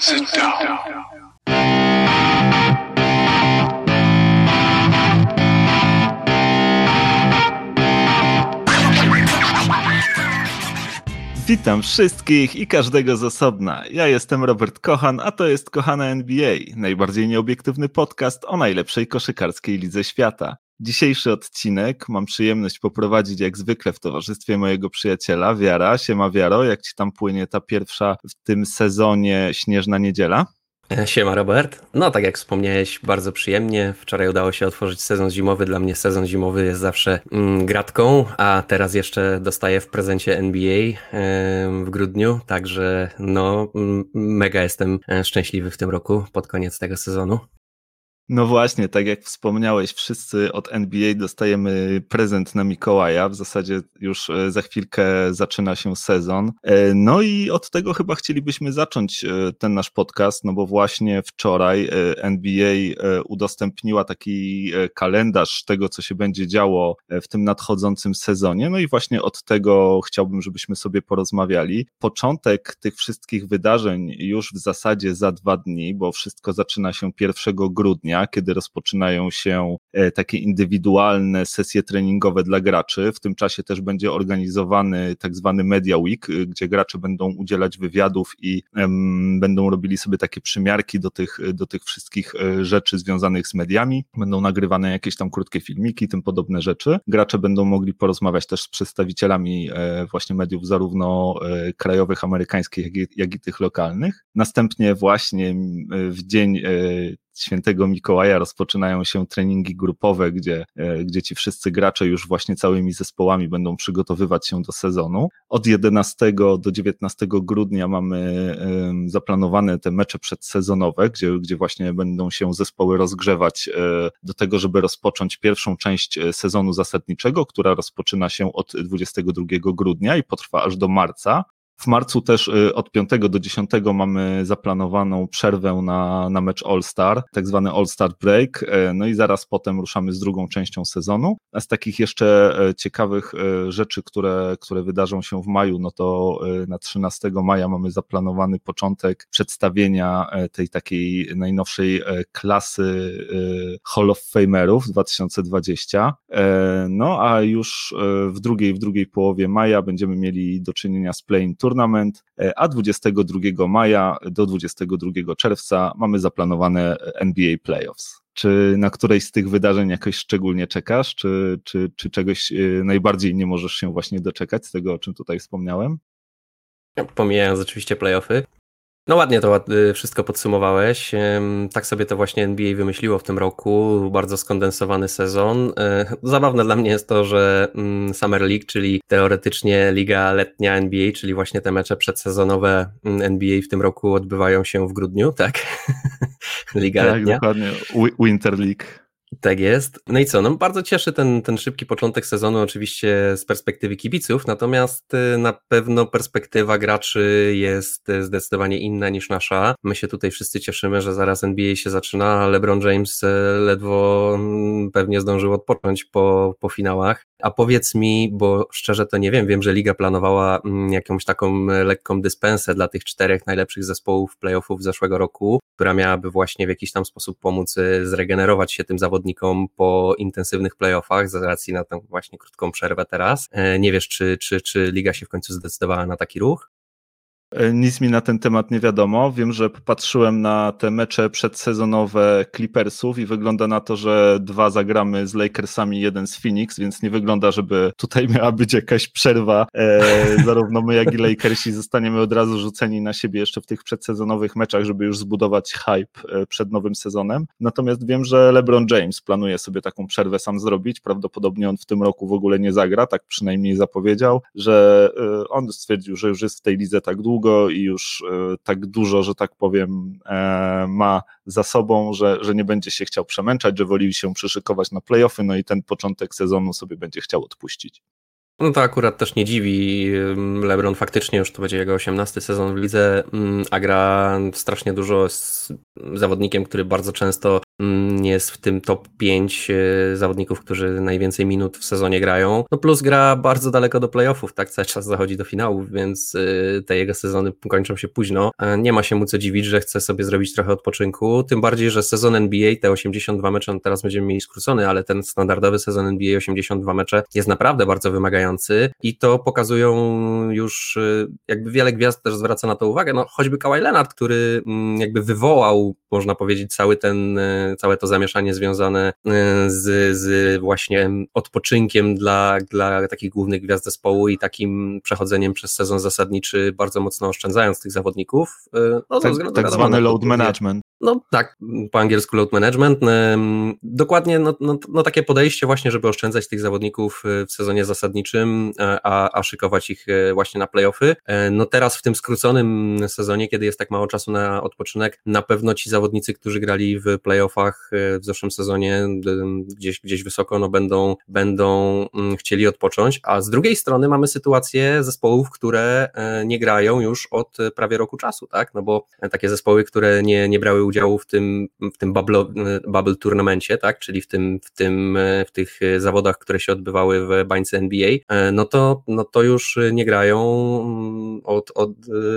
Sit down. Witam wszystkich i każdego z osobna. Ja jestem Robert Kochan, a to jest Kochana NBA, najbardziej nieobiektywny podcast o najlepszej koszykarskiej lidze świata. Dzisiejszy odcinek mam przyjemność poprowadzić jak zwykle w towarzystwie mojego przyjaciela Wiara. Siema Wiaro, jak ci tam płynie ta pierwsza w tym sezonie śnieżna niedziela? Siema Robert. No tak jak wspomniałeś, bardzo przyjemnie. Wczoraj udało się otworzyć sezon zimowy. Dla mnie sezon zimowy jest zawsze mm, gratką, a teraz jeszcze dostaję w prezencie NBA w grudniu, także no mega jestem e, szczęśliwy w tym roku pod koniec tego sezonu. No właśnie, tak jak wspomniałeś, wszyscy od NBA dostajemy prezent na Mikołaja. W zasadzie już e, za chwilkę zaczyna się sezon. E, no i od tego chyba chcielibyśmy zacząć e, ten nasz podcast, no bo właśnie wczoraj NBA udostępniła taki kalendarz tego, co się będzie działo w tym nadchodzącym sezonie. No i właśnie od tego chciałbym, żebyśmy sobie porozmawiali. Początek tych wszystkich wydarzeń już w zasadzie za dwa dni, bo wszystko zaczyna się 1 grudnia kiedy rozpoczynają się e, takie indywidualne sesje treningowe dla graczy. W tym czasie też będzie organizowany tak zwany Media Week, y, gdzie gracze będą udzielać wywiadów i będą robili sobie takie przymiarki do tych, do tych wszystkich e, rzeczy związanych z mediami. Będą nagrywane jakieś tam krótkie filmiki, tym podobne rzeczy. Gracze będą mogli porozmawiać też z przedstawicielami e, właśnie mediów, zarówno krajowych, amerykańskich, jak i, jak i tych lokalnych. Następnie właśnie w dzień świętego Mikołaja rozpoczynają się treningi grupowe, gdzie, e, gdzie ci wszyscy gracze już właśnie całymi zespołami będą przygotowywać się do sezonu. Od 11 do 19 grudnia mamy zaplanowane te mecze przedsezonowe, gdzie, gdzie właśnie będą się zespoły rozgrzewać e, do tego, żeby rozpocząć pierwszą część e, sezonu zasadniczego, która rozpoczyna się od 22 grudnia i potrwa aż do marca. W marcu też y, od 5 do 10 mamy zaplanowaną przerwę na, na mecz All-Star, tak zwany All-Star Break, e, no i zaraz potem ruszamy z drugą częścią sezonu. A z takich jeszcze e, ciekawych rzeczy, które, które wydarzą się w maju, no to na 13 maja mamy zaplanowany początek przedstawienia tej takiej najnowszej klasy Hall of Famerów 2020. No a już w drugiej, w drugiej połowie maja będziemy mieli do czynienia z Playing Tour E, a 22 maja do 22 czerwca mamy zaplanowane NBA Playoffs. Czy na którejś z tych wydarzeń jakoś szczególnie czekasz, czy, czy, czy czegoś e, najbardziej nie możesz się właśnie doczekać z tego, o czym tutaj wspomniałem? Pomijając oczywiście playoffy, no ładnie to y, wszystko podsumowałeś. Tak sobie to właśnie NBA wymyśliło w tym roku. Bardzo skondensowany sezon. E, zabawne dla mnie jest to, że mm, Summer League, czyli teoretycznie liga letnia NBA, czyli właśnie te mecze przedsezonowe NBA w tym roku odbywają się w grudniu, tak? liga tak, letnia. dokładnie. Winter League. Tak jest. No i co? No bardzo cieszy ten, ten szybki początek sezonu, oczywiście z perspektywy kibiców, natomiast y, na pewno perspektywa graczy jest y, zdecydowanie inna niż nasza. My się tutaj wszyscy cieszymy, że zaraz NBA się zaczyna, a LeBron James y, ledwo mm, pewnie zdążył odpocząć po, po finałach. A powiedz mi, bo szczerze to nie wiem, wiem, że liga planowała mm, jakąś taką lekką dyspensę dla tych czterech najlepszych zespołów playoffów zeszłego roku, która miałaby właśnie w jakiś tam sposób pomóc zregenerować się tym zawodnikom zawodnikom po intensywnych playoffach z racji na tę właśnie krótką przerwę teraz. E, nie wiesz, czy, czy, czy liga się w końcu zdecydowała na taki ruch? E, nic mi na ten temat nie wiadomo. Wiem, że popatrzyłem na te mecze przedsezonowe Clippersów i wygląda na to, że dwa zagramy z Lakersami, jeden z Phoenix, więc nie wygląda, żeby tutaj miała być jakaś przerwa. E, zarówno my, jak i Lakersi zostaniemy od razu rzuceni na siebie jeszcze w tych przedsezonowych meczach, żeby już zbudować hype e, przed nowym sezonem. Natomiast wiem, że LeBron James planuje sobie taką przerwę sam zrobić. Prawdopodobnie on w tym roku w ogóle nie zagra, tak przynajmniej zapowiedział, że e, on stwierdził, że już jest w tej lidze tak długo, długo i już e, tak dużo, że tak powiem, e, ma za sobą, że, że nie będzie się chciał przemęczać, że woli się przyszykować na playoffy, no i ten początek sezonu sobie będzie chciał odpuścić. No to akurat też nie dziwi. LeBron faktycznie już to będzie jego 18 sezon w lidze, a gra strasznie dużo z zawodnikiem, który bardzo często mm, jest w tym top 5 e, zawodników, którzy najwięcej minut w sezonie grają. No plus gra bardzo daleko do playoffów, tak? Cały czas zachodzi do finałów, więc e, te jego sezony kończą się późno. Nie ma się mu co dziwić, że chce sobie zrobić trochę odpoczynku. Tym bardziej, że sezon NBA, te 82 mecze, no teraz będziemy mieli skrócony, ale ten standardowy sezon NBA 82 mecze jest naprawdę bardzo wymagający i to pokazują już jakby wiele gwiazd też zwraca na to uwagę. No choćby Kawhi Leonard, który mm, jakby wywołał, można powiedzieć, cały ten, e, całe to zamieszanie związane e, z, z właśnie odpoczynkiem dla, dla takich głównych gwiazd zespołu i takim przechodzeniem przez sezon zasadniczy, bardzo mocno oszczędzając tych zawodników. E, no, tak, tak zwany load management. No tak, po angielsku load management. Dokładnie no, no, no, takie podejście właśnie, żeby oszczędzać tych zawodników w sezonie zasadniczym, a, a szykować ich właśnie na playoffy. No teraz w tym skróconym sezonie, kiedy jest tak mało czasu na odpoczynek, na pewno ci zawodnicy, którzy grali w playoffach w zeszłym sezonie gdzieś, gdzieś wysoko, no będą, będą mm, chcieli odpocząć, a z drugiej strony mamy sytuację zespołów, które e, nie grają już od prawie roku czasu, tak, no bo takie zespoły, które nie, nie brały udziału w tym, w tym bubble, bubble turnamencie, tak, czyli w tym, w tym, e, w tych zawodach, które się odbywały w bańce NBA, e, no to, no to już nie grają mm, od, od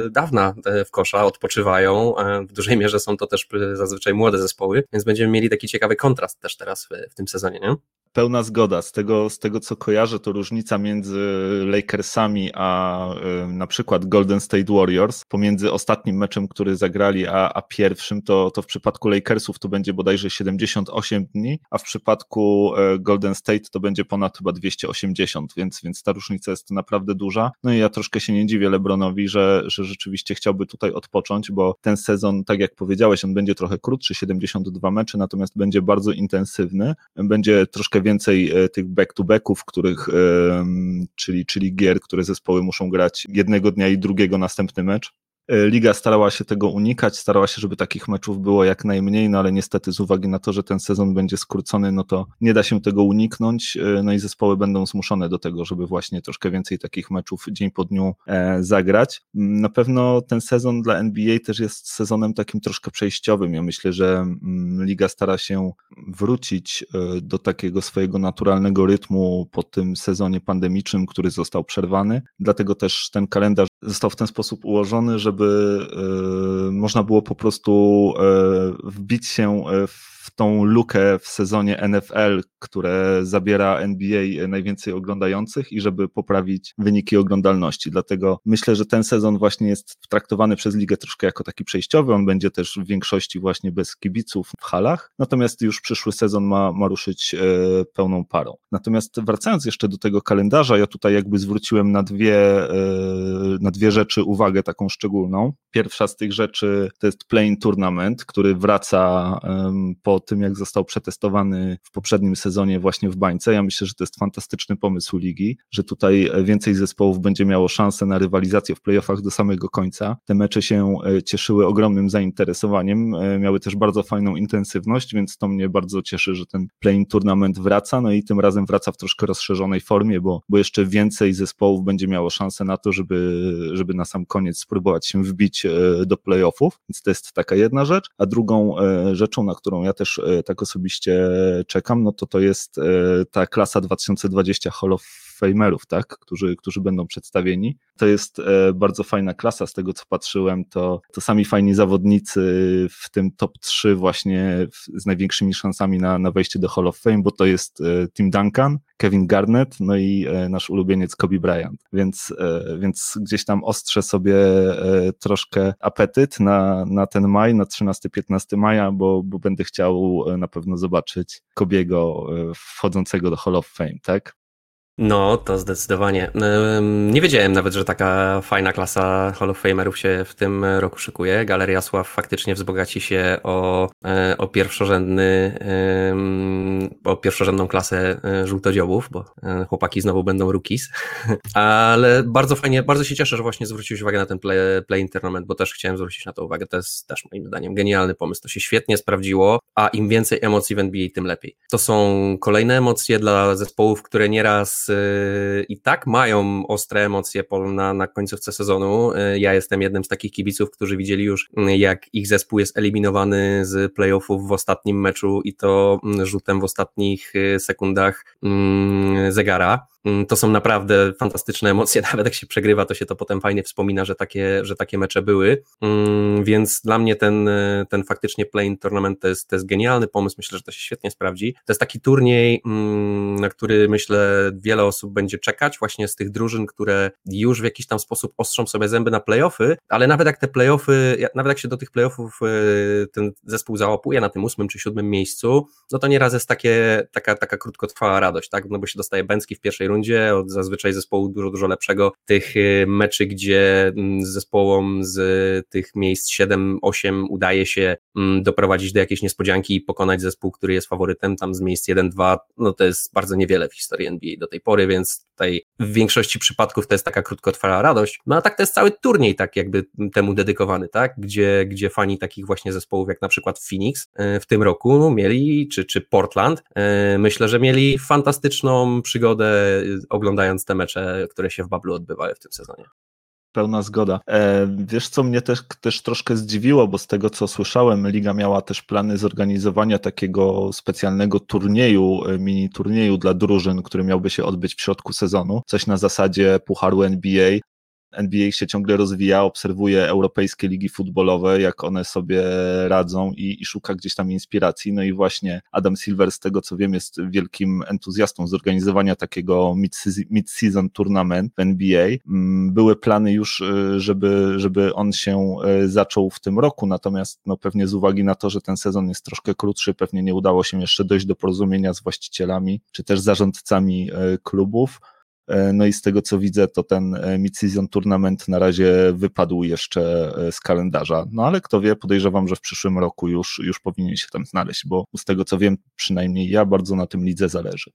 dawna w kosza, odpoczywają, w dużej mierze są to też zazwyczaj młode zespoły, więc będziemy mieli taki ciekawy kontrast też teraz w, w tym sezonie, nie? Pełna zgoda. Z tego, z tego co kojarzę, to różnica między Lakersami a y, na przykład Golden State Warriors, pomiędzy ostatnim meczem, który zagrali, a, a pierwszym, to, to w przypadku Lakersów to będzie bodajże 78 dni, a w przypadku y, Golden State to będzie ponad chyba 280, więc, więc ta różnica jest naprawdę duża. No i ja troszkę się nie dziwię Lebronowi, że, że rzeczywiście chciałby tutaj odpocząć, bo ten sezon, tak jak powiedziałeś, on będzie trochę krótszy, 72 mecze, natomiast będzie bardzo intensywny, będzie troszkę więcej e, tych back-to-backów, których, czyli, czyli gier, które zespoły muszą grać jednego dnia i drugiego następny mecz. E, Liga starała się tego unikać, starała się, żeby takich meczów było jak najmniej, no ale niestety z uwagi na to, że ten sezon będzie skrócony, no to nie da się tego uniknąć, e, no i zespoły będą zmuszone do tego, żeby właśnie troszkę więcej takich meczów dzień po dniu e, zagrać. Mm, na pewno ten sezon dla NBA też jest sezonem takim troszkę przejściowym. Ja myślę, że mm, Liga stara się wrócić do takiego swojego naturalnego rytmu po tym sezonie pandemicznym, który został przerwany. Dlatego też ten kalendarz został w ten sposób ułożony, żeby y, można było po prostu y, wbić się w w tą lukę w sezonie NFL, które zabiera NBA najwięcej oglądających i żeby poprawić wyniki oglądalności. Dlatego myślę, że ten sezon właśnie jest traktowany przez ligę troszkę jako taki przejściowy. On będzie też w większości właśnie bez kibiców w halach. Natomiast już przyszły sezon ma, ma ruszyć e, pełną parą. Natomiast wracając jeszcze do tego kalendarza, ja tutaj jakby zwróciłem na dwie, e, na dwie rzeczy uwagę taką szczególną. Pierwsza z tych rzeczy to jest Playing Tournament, który wraca po po tym, jak został przetestowany w poprzednim sezonie właśnie w bańce. Ja myślę, że to jest fantastyczny pomysł ligi, że tutaj więcej zespołów będzie miało szansę na rywalizację w playoffach do samego końca. Te mecze się e, cieszyły ogromnym zainteresowaniem, e, miały też bardzo fajną intensywność, więc to mnie bardzo cieszy, że ten playing tournament wraca, no i tym razem wraca w troszkę rozszerzonej formie, bo, bo jeszcze więcej zespołów będzie miało szansę na to, żeby, żeby na sam koniec spróbować się wbić e, do playoffów, więc to jest taka jedna rzecz, a drugą rzeczą, na którą ja też e, tak osobiście czekam, no to to jest e, ta klasa 2020 Hall of Famerów, tak, którzy, którzy będą przedstawieni. To jest e, bardzo fajna klasa, z tego co patrzyłem, to, to sami fajni zawodnicy w tym top 3 właśnie z największymi szansami na, na wejście do Hall of Fame, bo to jest Tim Duncan, Kevin Garnett, no i nasz ulubieniec Kobe Bryant, więc, więc gdzieś tam ostrzę sobie troszkę apetyt na, na ten maj, na 13-15 maja, bo, bo będę chciał na pewno zobaczyć Kobiego wchodzącego do Hall of Fame, tak? No, to zdecydowanie. Nie wiedziałem nawet, że taka fajna klasa Hall of Famerów się w tym roku szykuje. Galeria Sław faktycznie wzbogaci się o, e, o pierwszorzędny, o pierwszorzędną klasę e, żółtodziobów, bo e, chłopaki znowu będą rookies. Ale bardzo fajnie, bardzo się cieszę, że właśnie zwróciłeś uwagę na ten play, play tournament, bo też chciałem zwrócić na to uwagę. To jest też moim zdaniem genialny pomysł. To się świetnie sprawdziło, a im więcej emocji w NBA, tym lepiej. To są kolejne emocje dla zespołów, które nieraz i tak mają ostre emocje na, na końcówce sezonu. Ja jestem jednym z takich kibiców, którzy widzieli już, jak ich zespół jest eliminowany z playoffów w ostatnim meczu i to rzutem w ostatnich sekundach zegara. Mm, to są naprawdę fantastyczne emocje, nawet jak się przegrywa, to się to potem fajnie wspomina, że takie, że takie mecze były, mm, więc dla mnie ten, ten faktycznie play tournament to jest, to jest genialny pomysł, myślę, że to się świetnie sprawdzi. To jest taki turniej, mm, na który myślę wiele osób będzie czekać, właśnie z tych drużyn, które już w jakiś tam sposób ostrzą sobie zęby na playoffy, ale nawet jak te playoffy, nawet jak się do tych playoffów e, ten zespół załapuje na tym ósmym czy siódmym miejscu, no to nieraz jest takie, taka, taka krótkotrwała radość, tak, no bo się dostaje Bęcki w pierwszej rundzie, od zazwyczaj zespołu dużo, dużo lepszego. Tych y, meczy, gdzie mm, zespołom z tych miejsc 7-8 udaje się mm, doprowadzić do jakiejś niespodzianki i pokonać zespół, który jest faworytem, tam z miejsc 1-2, no to jest bardzo niewiele w historii NBA do tej pory, więc tutaj w większości przypadków to jest taka krótkotrwała radość. No a tak to jest cały turniej tak jakby temu dedykowany, tak? Gdzie, gdzie fani takich właśnie zespołów jak na przykład Phoenix y, w tym roku mieli, czy, czy Portland, y, myślę, że mieli fantastyczną przygodę oglądając te mecze, które się w Bablu odbywały w tym sezonie. Pełna zgoda. E, wiesz, co mnie też, też troszkę zdziwiło, bo z tego co słyszałem, Liga miała też plany zorganizowania takiego specjalnego turnieju, e, mini turnieju dla drużyn, który miałby się odbyć w środku sezonu. Coś na zasadzie Pucharu NBA, NBA się ciągle rozwija, obserwuje europejskie ligi futbolowe, jak one sobie radzą i, i, szuka gdzieś tam inspiracji. No i właśnie Adam Silver, z tego co wiem, jest wielkim entuzjastą zorganizowania takiego mid-season tournament w NBA. Mm, były plany już, y, żeby, żeby on się y, zaczął w tym roku, natomiast no pewnie z uwagi na to, że ten sezon jest troszkę krótszy, pewnie nie udało się jeszcze dojść do porozumienia z właścicielami czy też zarządcami y, klubów. E, no i z tego co widzę, to ten e, mid-season tournament na razie wypadł jeszcze e, z kalendarza. No ale kto wie, podejrzewam, że w przyszłym roku już, już powinien się tam znaleźć, bo z tego co wiem, przynajmniej ja bardzo na tym lidze zależy.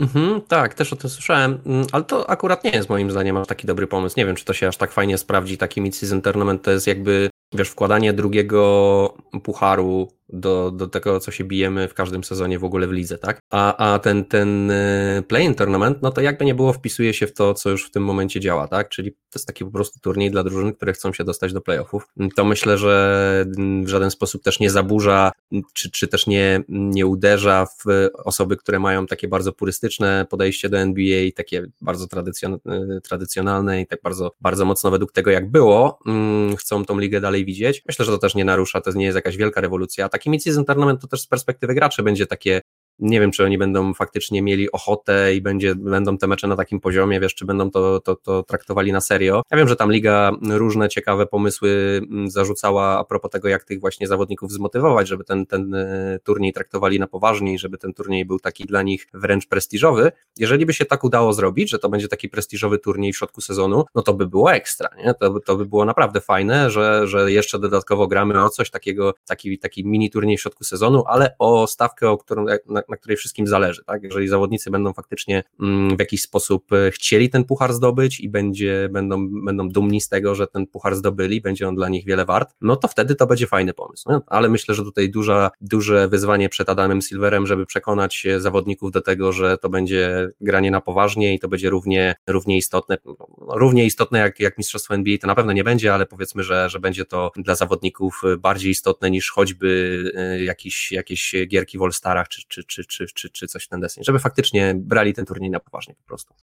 Mhm, tak, też o tym słyszałem, mm, ale to akurat nie jest moim zdaniem aż taki dobry pomysł. Nie wiem, czy to się aż tak fajnie sprawdzi. Taki mid-season tournament to jest jakby, wiesz, wkładanie drugiego pucharu do, do tego, co się bijemy w każdym sezonie w ogóle w lidze, tak? A, a ten, ten e, play-in tournament, no to jakby nie było, wpisuje się w to, co już w tym momencie działa, tak? Czyli to jest taki po prostu turniej dla drużyn, które chcą się dostać do playoffów. To myślę, że w żaden sposób też nie zaburza, czy, czy też nie, nie uderza w osoby, które mają takie bardzo purystyczne podejście do NBA, takie bardzo tradycjon, e, tradycjonalne i tak bardzo, bardzo mocno według tego, jak było, mm, chcą tą ligę dalej widzieć. Myślę, że to też nie narusza, to nie jest jakaś wielka rewolucja taki mid-season tournament to też z perspektywy graczy będzie takie nie wiem, czy oni będą faktycznie mieli ochotę i będzie, będą te mecze na takim poziomie, wiesz, czy będą to, to, to traktowali na serio. Ja wiem, że tam liga różne ciekawe pomysły mm, zarzucała a propos tego, jak tych właśnie zawodników zmotywować, żeby ten, ten e, turniej traktowali na poważnie i żeby ten turniej był taki dla nich wręcz prestiżowy. Jeżeli by się tak udało zrobić, że to będzie taki prestiżowy turniej w środku sezonu, no to by było ekstra, nie? To, to by było naprawdę fajne, że, że jeszcze dodatkowo gramy o coś takiego, taki, taki mini turniej w środku sezonu, ale o stawkę, o którą, na, na której wszystkim zależy. Tak? Jeżeli zawodnicy będą faktycznie mm, w jakiś sposób e, chcieli ten puchar zdobyć i będzie, będą, będą dumni z tego, że ten puchar zdobyli, będzie on dla nich wiele wart, no to wtedy to będzie fajny pomysł. Nie? Ale myślę, że tutaj duża, duże wyzwanie przed Adamem Silverem, żeby przekonać zawodników do tego, że to będzie granie na poważnie i to będzie równie, równie istotne, no, równie istotne jak, jak Mistrzostwo NBA, to na pewno nie będzie, ale powiedzmy, że, że będzie to dla zawodników bardziej istotne niż choćby e, jakieś, jakieś gierki w All-Starach czy, czy, czy, czy, czy, czy coś w ten deseń, żeby faktycznie brali ten turniej na poważnie po prostu.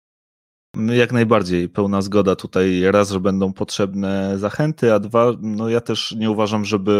Jak najbardziej, pełna zgoda tutaj. Raz, że będą potrzebne zachęty, a dwa, no ja też nie uważam, żeby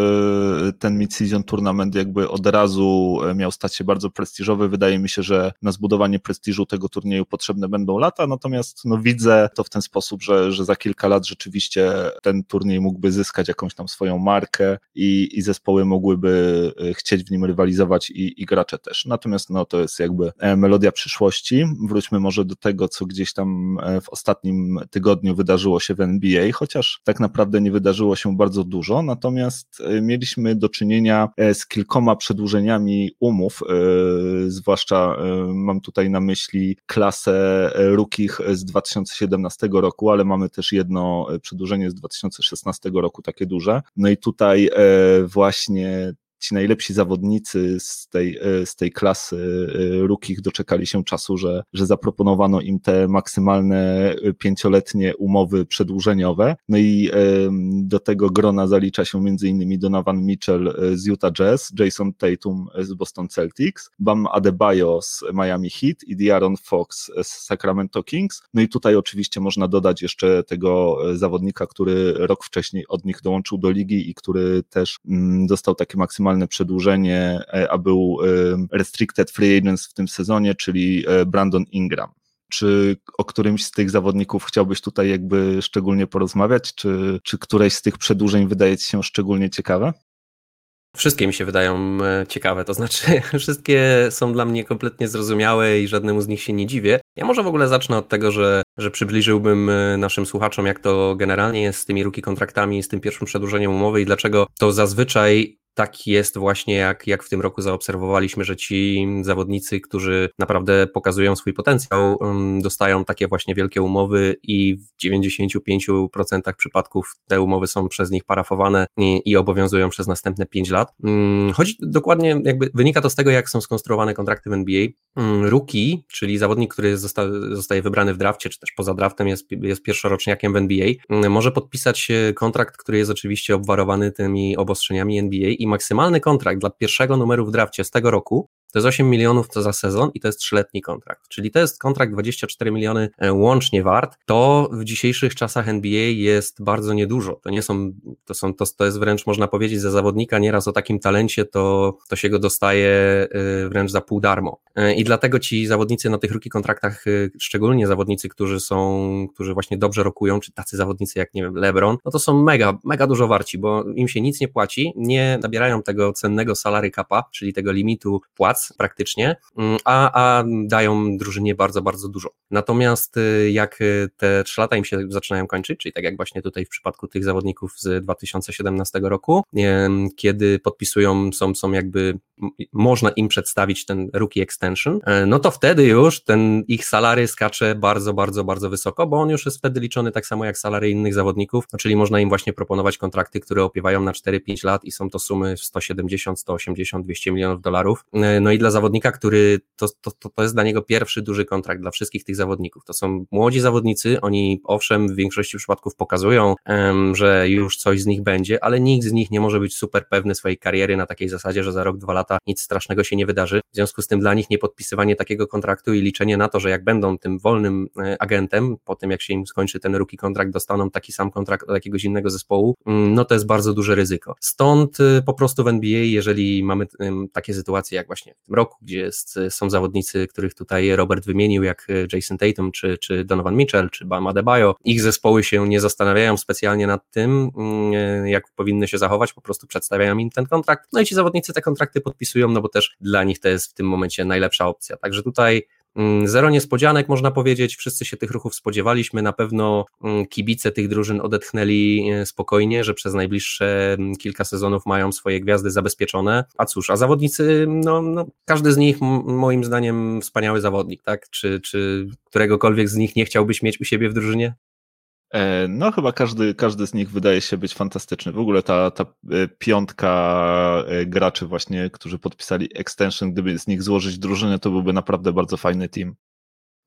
ten mid-season tournament jakby od razu miał stać się bardzo prestiżowy. Wydaje mi się, że na zbudowanie prestiżu tego turnieju potrzebne będą lata, natomiast no widzę to w ten sposób, że, że za kilka lat rzeczywiście ten turniej mógłby zyskać jakąś tam swoją markę i, i zespoły mogłyby chcieć w nim rywalizować i, i gracze też. Natomiast no to jest jakby e, melodia przyszłości. Wróćmy może do tego, co gdzieś tam E, w ostatnim tygodniu wydarzyło się w NBA, chociaż tak naprawdę nie wydarzyło się bardzo dużo, natomiast e, mieliśmy do czynienia e, z kilkoma przedłużeniami umów, zwłaszcza mam tutaj na myśli klasę rukich z 2017 roku, ale mamy też jedno przedłużenie z 2016 roku, takie duże. No i tutaj właśnie ci najlepsi zawodnicy z tej, z tej klasy rukich doczekali się czasu, że, że zaproponowano im te maksymalne pięcioletnie umowy przedłużeniowe. No i do tego grona zalicza się innymi Donovan Mitchell z Utah Jazz, Jason Tatum z Boston Celtics, Bam Adebayo z Miami Heat i De'Aaron Fox z Sacramento Kings. No i tutaj oczywiście można dodać jeszcze tego zawodnika, który rok wcześniej od nich dołączył do ligi i który też mm, dostał takie maksymalne przedłużenie, e, a był restricted free agents w tym sezonie, czyli e, Brandon Ingram. Czy o którymś z tych zawodników chciałbyś tutaj jakby szczególnie porozmawiać, czy, czy któreś z tych przedłużeń wydaje Ci się szczególnie ciekawe? Wszystkie mi się wydają e, ciekawe, to znaczy wszystkie są dla mnie kompletnie zrozumiałe i żadnemu z nich się nie dziwię. Ja może w ogóle zacznę od tego, że, że przybliżyłbym e, naszym słuchaczom, jak to generalnie jest z tymi ruki kontraktami, z tym pierwszym przedłużeniem umowy i dlaczego to zazwyczaj tak jest właśnie, jak, jak w tym roku zaobserwowaliśmy, że ci zawodnicy, którzy naprawdę pokazują swój potencjał, um, dostają takie właśnie wielkie umowy i w 95% przypadków te umowy są przez nich parafowane i, i obowiązują przez następne 5 lat. Um, chodzi dokładnie, jakby wynika to z tego, jak są skonstruowane kontrakty w NBA. Um, rookie, czyli zawodnik, który zosta, zostaje wybrany w drafcie, czy też poza draftem jest, jest pierwszoroczniakiem w NBA, może podpisać kontrakt, który jest oczywiście obwarowany tymi obostrzeniami NBA i maksymalny kontrakt dla pierwszego numeru w drafcie z tego roku to jest 8 milionów za sezon i to jest trzyletni kontrakt. Czyli to jest kontrakt 24 miliony e, łącznie wart. To w dzisiejszych czasach NBA jest bardzo niedużo. To nie są, to są, to, to jest wręcz można powiedzieć za zawodnika nieraz o takim talencie, to, to się go dostaje e, wręcz za pół darmo. E, I dlatego ci zawodnicy na tych ruki kontraktach, szczególnie zawodnicy, którzy są, którzy właśnie dobrze rokują, czy tacy zawodnicy jak, nie wiem, LeBron, no to są mega, mega dużo warci, bo im się nic nie płaci, nie nabierają tego cennego salary capa, czyli tego limitu płac, praktycznie, mm, a, a dają drużynie bardzo, bardzo dużo. Natomiast y, jak y, te trzy lata im się zaczynają kończyć, czyli tak jak właśnie tutaj w przypadku tych zawodników z 2017 roku, kiedy podpisują, są, są jakby, można im przedstawić ten rookie extension, e, no to wtedy już ten ich salary skacze bardzo, bardzo, bardzo wysoko, bo on już jest wtedy liczony tak samo jak salary innych zawodników, no czyli można im właśnie proponować kontrakty, które opiewają na 4-5 lat i są to sumy 170, 180, 200 milionów dolarów. E, no i dla zawodnika, który to, to, to jest dla niego pierwszy duży kontrakt dla wszystkich tych zawodników. To są młodzi zawodnicy, oni owszem w większości przypadków pokazują, że już coś z nich będzie, ale nikt z nich nie może być super pewny swojej kariery na takiej zasadzie, że za rok, dwa lata nic strasznego się nie wydarzy. W związku z tym dla nich nie podpisywanie takiego kontraktu i liczenie na to, że jak będą tym wolnym e, agentem, po tym jak się im skończy ten ruki kontrakt, dostaną taki sam kontrakt od jakiegoś innego zespołu, mm, no to jest bardzo duże ryzyko. Stąd e, po prostu w NBA, jeżeli mamy takie sytuacje jak właśnie tym roku, gdzie jest, są zawodnicy, których tutaj Robert wymienił, jak Jason Tatum, czy, czy Donovan Mitchell, czy Bam Adebayo. Ich zespoły się nie zastanawiają specjalnie nad tym, mm, jak powinny się zachować, po prostu przedstawiają im ten kontrakt. No i ci zawodnicy te kontrakty podpisują, no bo też dla nich to jest w tym momencie najlepsza opcja. Także tutaj zero niespodzianek, można powiedzieć. Wszyscy się tych ruchów spodziewaliśmy. Na pewno mm, kibice tych drużyn odetchnęli e, spokojnie, że przez najbliższe mm, kilka sezonów mają swoje gwiazdy zabezpieczone. A cóż, a zawodnicy, no, no każdy z nich, moim zdaniem, wspaniały zawodnik, tak? Czy, czy któregokolwiek z nich nie chciałbyś mieć u siebie w drużynie? E, no, chyba każdy, każdy z nich wydaje się być fantastyczny. W ogóle ta, ta e, piątka e, graczy, właśnie, którzy podpisali extension, gdyby z nich złożyć drużynę, to byłby naprawdę bardzo fajny team.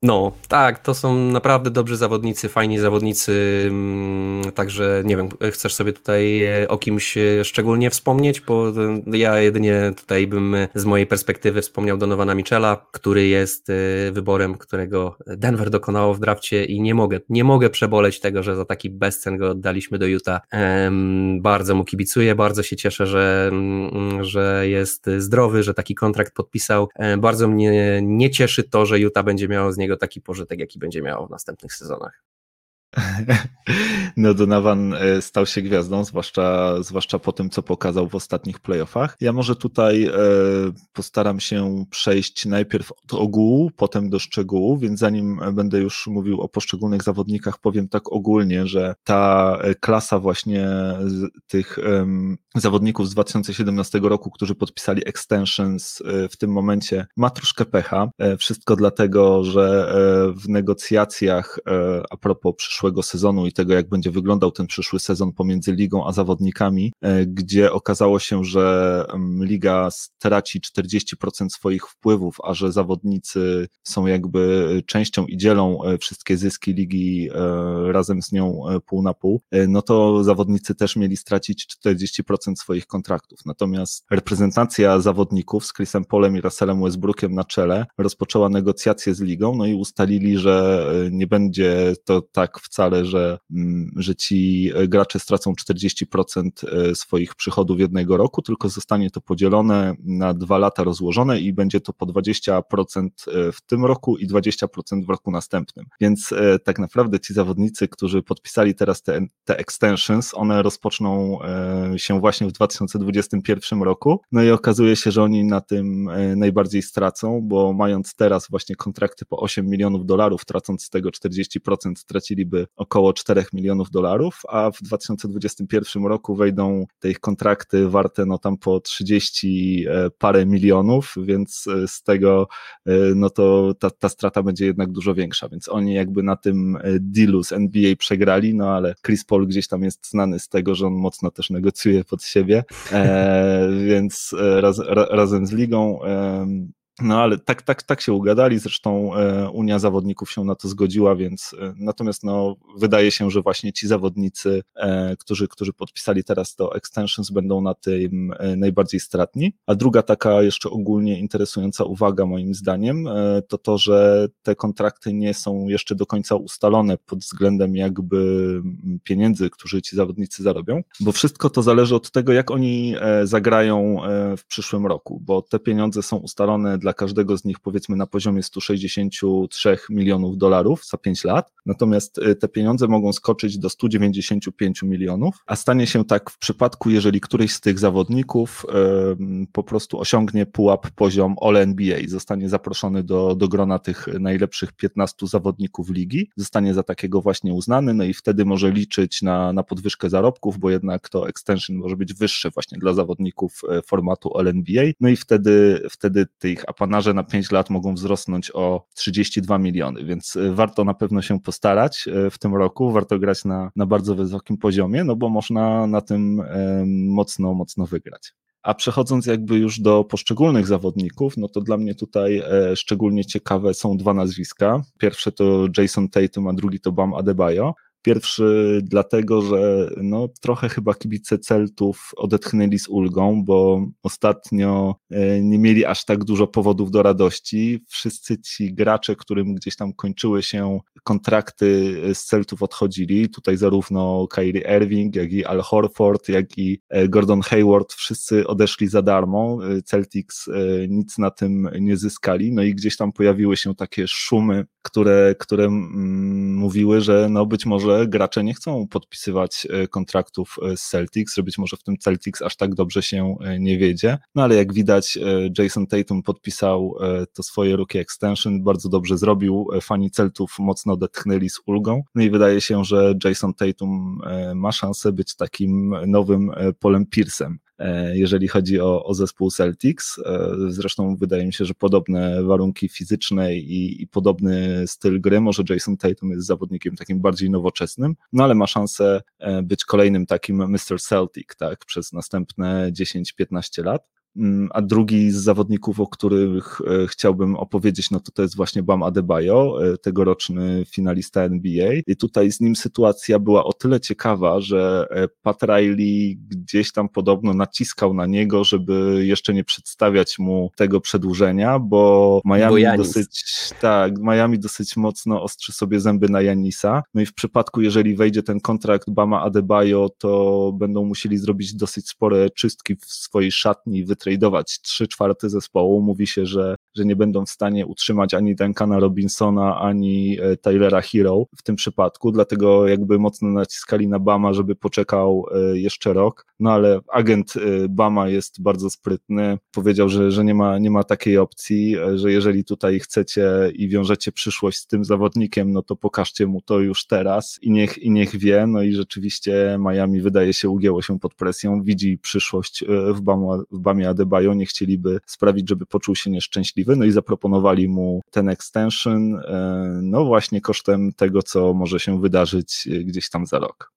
No, tak, to są naprawdę dobrzy zawodnicy, fajni zawodnicy, mm, także nie wiem, chcesz sobie tutaj e, o kimś e, szczególnie wspomnieć, bo e, ja jedynie tutaj bym z mojej perspektywy wspomniał Donowana Michela, który jest wyborem, którego Denver dokonało w drafcie i nie mogę, nie mogę przeboleć tego, że za taki bezcen go oddaliśmy do Utah. Bardzo mu kibicuję, bardzo się cieszę, że, mm, że jest zdrowy, że taki kontrakt podpisał. Bardzo mnie nie cieszy to, że Utah będzie miało z niego niego taki pożytek, jaki będzie miał w następnych sezonach. No Donovan e, stał się gwiazdą, zwłaszcza, zwłaszcza po tym, co pokazał w ostatnich playoffach. Ja może tutaj e, postaram się przejść najpierw od ogółu, potem do szczegółów, więc zanim będę już mówił o poszczególnych zawodnikach, powiem tak ogólnie, że ta e, klasa właśnie tych zawodników z 2017 roku, którzy podpisali extensions w tym momencie ma troszkę pecha. Wszystko dlatego, że w negocjacjach a propos przyszłego przyszłego sezonu i tego, jak będzie wyglądał ten przyszły sezon pomiędzy ligą a zawodnikami, gdzie okazało się, że liga straci 40% swoich wpływów, a że zawodnicy są jakby częścią i dzielą wszystkie zyski ligi razem z nią pół na pół, no to zawodnicy też mieli stracić 40% swoich kontraktów. Natomiast reprezentacja zawodników z Chrisem Polem i Russellem Westbrookiem na czele rozpoczęła negocjacje z ligą, no i ustalili, że e, nie będzie to tak wcale, że, mm, że ci gracze stracą 40% e, swoich przychodów jednego roku, tylko zostanie to podzielone na dwa lata rozłożone i będzie to po 20% e, w tym roku i 20% w roku następnym. Więc tak naprawdę ci zawodnicy, którzy podpisali teraz te, te extensions, one rozpoczną się właśnie w 2021 roku. No i okazuje się, że oni na tym najbardziej stracą, bo mając teraz właśnie kontrakty po 8 milionów dolarów, tracąc z tego 40%, straciliby około 4 milionów dolarów, a w 2021 roku wejdą te ich kontrakty warte no tam po 30 e, parę milionów, więc e, z tego e, no to ta, ta strata będzie jednak dużo większa, więc oni jakby na tym dealu z NBA przegrali, no ale Chris Paul gdzieś tam jest znany z tego, że on mocno też negocjuje pod siebie, e, więc raz, ra, razem z ligą e, no ale tak, tak, tak się ugadali, zresztą e, Unia Zawodników się na to zgodziła, więc e, natomiast no, wydaje się, że właśnie ci zawodnicy, e, którzy, którzy podpisali teraz to extensions, będą na tym najbardziej stratni. A druga taka jeszcze ogólnie interesująca uwaga moim zdaniem, to to, że te kontrakty nie są jeszcze do końca ustalone pod względem jakby pieniędzy, które ci zawodnicy zarobią, bo wszystko to zależy od tego, jak oni zagrają w przyszłym roku, bo te pieniądze są ustalone dla każdego z nich powiedzmy na poziomie 163 milionów dolarów za 5 lat, natomiast y, te pieniądze mogą skoczyć do 195 milionów, a stanie się tak w przypadku, jeżeli któryś z tych zawodników po prostu osiągnie pułap poziom All-NBA, zostanie zaproszony do, do grona tych najlepszych 15 zawodników ligi, zostanie za takiego właśnie uznany, no i wtedy może liczyć na, na podwyżkę zarobków, bo jednak to extension może być wyższe właśnie dla zawodników e, formatu All-NBA, no i wtedy, wtedy tych apanarze na 5 lat mogą wzrosnąć o 32 miliony, więc e, warto na pewno się postarać e, w tym roku, warto grać na, na bardzo wysokim poziomie, no bo można na tym mocno, mocno wygrać. A przechodząc jakby już do poszczególnych zawodników, no to dla mnie tutaj e, szczególnie ciekawe są dwa nazwiska. Pierwsze to Jason Tatum, a drugi to Bam Adebayo. Pierwszy dlatego, że no, trochę chyba kibice Celtów odetchnęli z ulgą, bo ostatnio e, nie mieli aż tak dużo powodów do radości. Wszyscy ci gracze, którym gdzieś tam kończyły się kontrakty z Celtów odchodzili. Tutaj zarówno Kyrie Irving, jak i Al Horford, jak i e, Gordon Hayward, wszyscy odeszli za darmo. E, Celtics nic na tym nie zyskali. No i gdzieś tam pojawiły się takie szumy, które, które mm, mówiły, że no być może gracze nie chcą podpisywać e, kontraktów e, z Celtics, być może w tym Celtics aż tak dobrze się e, nie wiedzie. No ale jak widać, Jason Tatum podpisał to swoje rookie extension, bardzo dobrze zrobił. Fani Celtów mocno odetchnęli z ulgą. No i wydaje się, że Jason Tatum ma szansę być takim nowym Polem Pierce'em. E, jeżeli chodzi o, o zespół Celtics. E, zresztą wydaje mi się, że podobne warunki fizyczne i, i podobny styl gry, może Jason Tatum jest zawodnikiem takim bardziej nowoczesnym, no ale ma szansę e, być kolejnym takim Mr. Celtic, tak, przez następne 10-15 lat. Mm, a drugi z zawodników, o których e, chciałbym opowiedzieć, no to to jest właśnie Bam Adebayo, e, tegoroczny finalista NBA. I tutaj z nim sytuacja była o tyle ciekawa, że e, Pat Riley gdzieś tam podobno naciskał na niego, żeby jeszcze nie przedstawiać mu tego przedłużenia, bo Miami bo dosyć, tak, Miami dosyć mocno ostrzy sobie zęby na Janisa. No i w przypadku, jeżeli wejdzie ten kontrakt Bama Adebayo, to będą musieli zrobić dosyć spore czystki w swojej szatni, wytryskiwać tradeować trzy czwarte zespołu. Mówi się, że, że nie będą w stanie utrzymać ani Duncana Robinsona, ani e, Tylera Hero w tym przypadku, dlatego jakby mocno naciskali na Bama, żeby poczekał e, jeszcze rok. No ale agent e, Bama jest bardzo sprytny. Powiedział, że, że nie, ma, nie ma takiej opcji, że jeżeli tutaj chcecie i wiążecie przyszłość z tym zawodnikiem, no to pokażcie mu to już teraz i niech, i niech wie. No i rzeczywiście Miami wydaje się ugięło się pod presją, widzi przyszłość w, Bama, w Bamie Adebayo, nie chcieliby sprawić, żeby poczuł się nieszczęśliwy, no i zaproponowali mu ten extension, no właśnie kosztem tego, co może się wydarzyć gdzieś tam za rok.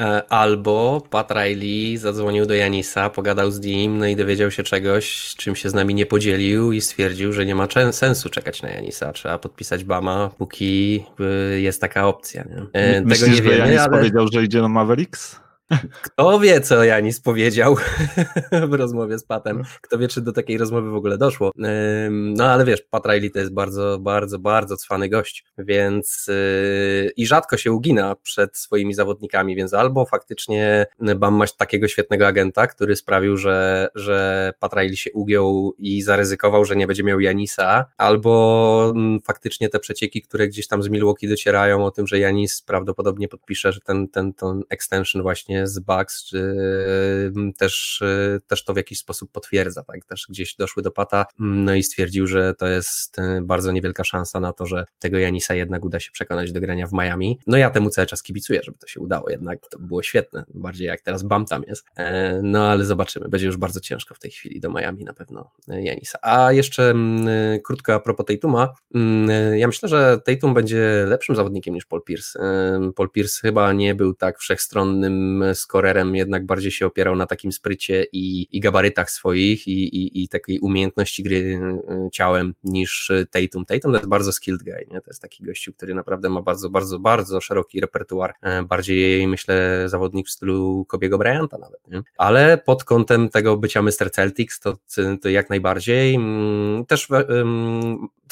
E, albo Pat Riley zadzwonił do Janisa, pogadał z nim, no i dowiedział się czegoś, czym się z nami nie podzielił i stwierdził, że nie ma sensu czekać na Janisa. Trzeba podpisać Bama, póki jest taka opcja. Nie? E, Myślisz, Tego nie wiemy, Janis ale... powiedział, że idzie na Mavericks? Kto wie, co Janis powiedział w rozmowie z Patem. Kto wie, czy do takiej rozmowy w ogóle doszło. No ale wiesz, Pat Riley to jest bardzo, bardzo, bardzo cwany gość, więc yy, i rzadko się ugina przed swoimi zawodnikami, więc albo faktycznie Bam ma takiego świetnego agenta, który sprawił, że, że Pat Riley się ugiął i zaryzykował, że nie będzie miał Janisa, albo mm, faktycznie te przecieki, które gdzieś tam z Milwaukee docierają o tym, że Janis prawdopodobnie podpisze, że ten, ten, ten extension właśnie z Bugs, czy też, y, też to w jakiś sposób potwierdza, tak, też gdzieś doszły do Pata, mm, no i stwierdził, że to jest y, bardzo niewielka szansa na to, że tego Janisa jednak uda się przekonać do grania w Miami. No ja temu cały czas kibicuję, żeby to się udało, jednak to by było świetne, bardziej jak teraz Bam tam jest, e, no ale zobaczymy, będzie już bardzo ciężko w tej chwili do Miami na pewno e, Janisa. A jeszcze mm, krótko a propos Tatuma, mm, ja myślę, że Tatum będzie lepszym zawodnikiem niż Paul Pierce. E, Paul Pierce chyba nie był tak wszechstronnym skorerem jednak bardziej się opierał na takim sprycie i, i gabarytach swoich i, i, i takiej umiejętności gry y, ciałem niż Tatum. Tatum to jest bardzo skilled guy, nie? to jest taki gościu, który naprawdę ma bardzo, bardzo, bardzo szeroki repertuar, e, bardziej myślę zawodnik w stylu Kobiego Bryanta nawet, nie? ale pod kątem tego bycia Mr. Celtics to, to jak najbardziej. Mm, też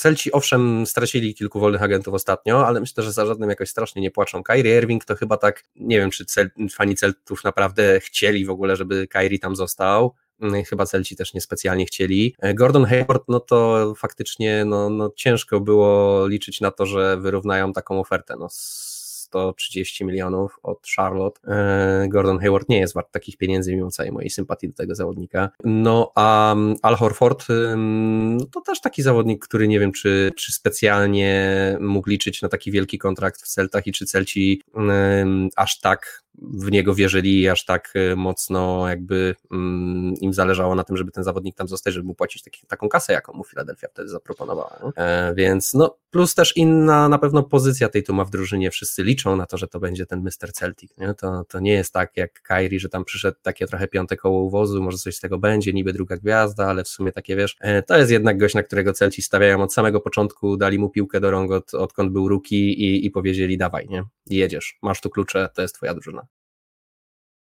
Celci owszem stracili kilku wolnych agentów ostatnio, ale myślę, że za żadnym jakoś strasznie nie płaczą. Kyrie Irving to chyba tak, nie wiem czy cel, fani Celtów naprawdę chcieli w ogóle, żeby Kyrie tam został, mm, chyba Celci też niespecjalnie chcieli. Gordon Hayward, no to faktycznie no, no ciężko było liczyć na to, że wyrównają taką ofertę. No, 130 milionów od Charlotte. E, Gordon Hayward nie jest wart takich pieniędzy, mimo całej mojej sympatii do tego zawodnika. No a mm, Al Horford no to też taki zawodnik, który nie wiem, czy, czy specjalnie mógł liczyć na taki wielki kontrakt w Celtach i czy Celci aż tak w niego wierzyli aż tak e, mocno jakby mm, im zależało na tym, żeby ten zawodnik tam zostać, żeby mu płacić taki, taką kasę, jaką mu Philadelphia wtedy zaproponowała. E, więc no, plus też inna na pewno pozycja tej Tuma w drużynie, wszyscy liczą na to, że to będzie ten Mr. Celtic, nie? To, to nie jest tak jak Kyrie, że tam przyszedł takie trochę piąte koło uwozu, może coś z tego będzie, niby druga gwiazda, ale w sumie takie wiesz, e, to jest jednak gość, na którego Celci stawiają od samego początku, dali mu piłkę do rąk od, odkąd był ruki i, i powiedzieli dawaj, nie? Jedziesz, masz tu klucze, to jest twoja drużyna.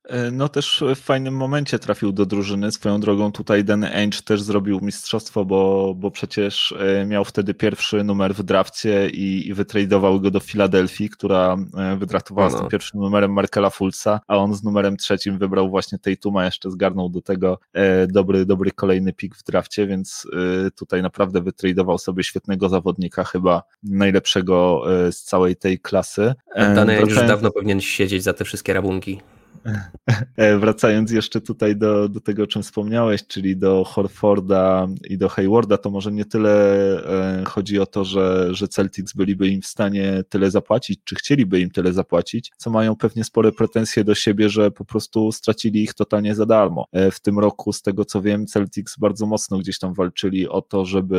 E, no też w fajnym momencie trafił do drużyny. Swoją drogą tutaj Danny Ainge też zrobił mistrzostwo, bo, bo przecież e, miał wtedy pierwszy numer w drafcie i, i wytradował go do Filadelfii, która e, wydraftowała no. z tym pierwszym numerem Markela Fulca, a on z numerem trzecim wybrał właśnie Tatuma, jeszcze zgarnął do tego dobry, dobry kolejny pik w drafcie, więc tutaj naprawdę wytradował sobie świetnego zawodnika, chyba najlepszego z całej tej klasy. Danny Ainge już dawno powinien siedzieć za te wszystkie rabunki. E, wracając jeszcze tutaj do, do tego, o czym wspomniałeś, czyli do Horforda i do Haywarda, to może nie tyle e, chodzi o to, że, że Celtics byliby im w stanie tyle zapłacić, czy chcieliby im tyle zapłacić, co mają pewnie spore pretensje do siebie, że po prostu stracili ich totalnie za darmo. E, w tym roku, z tego co wiem, Celtics bardzo mocno gdzieś tam walczyli o to, żeby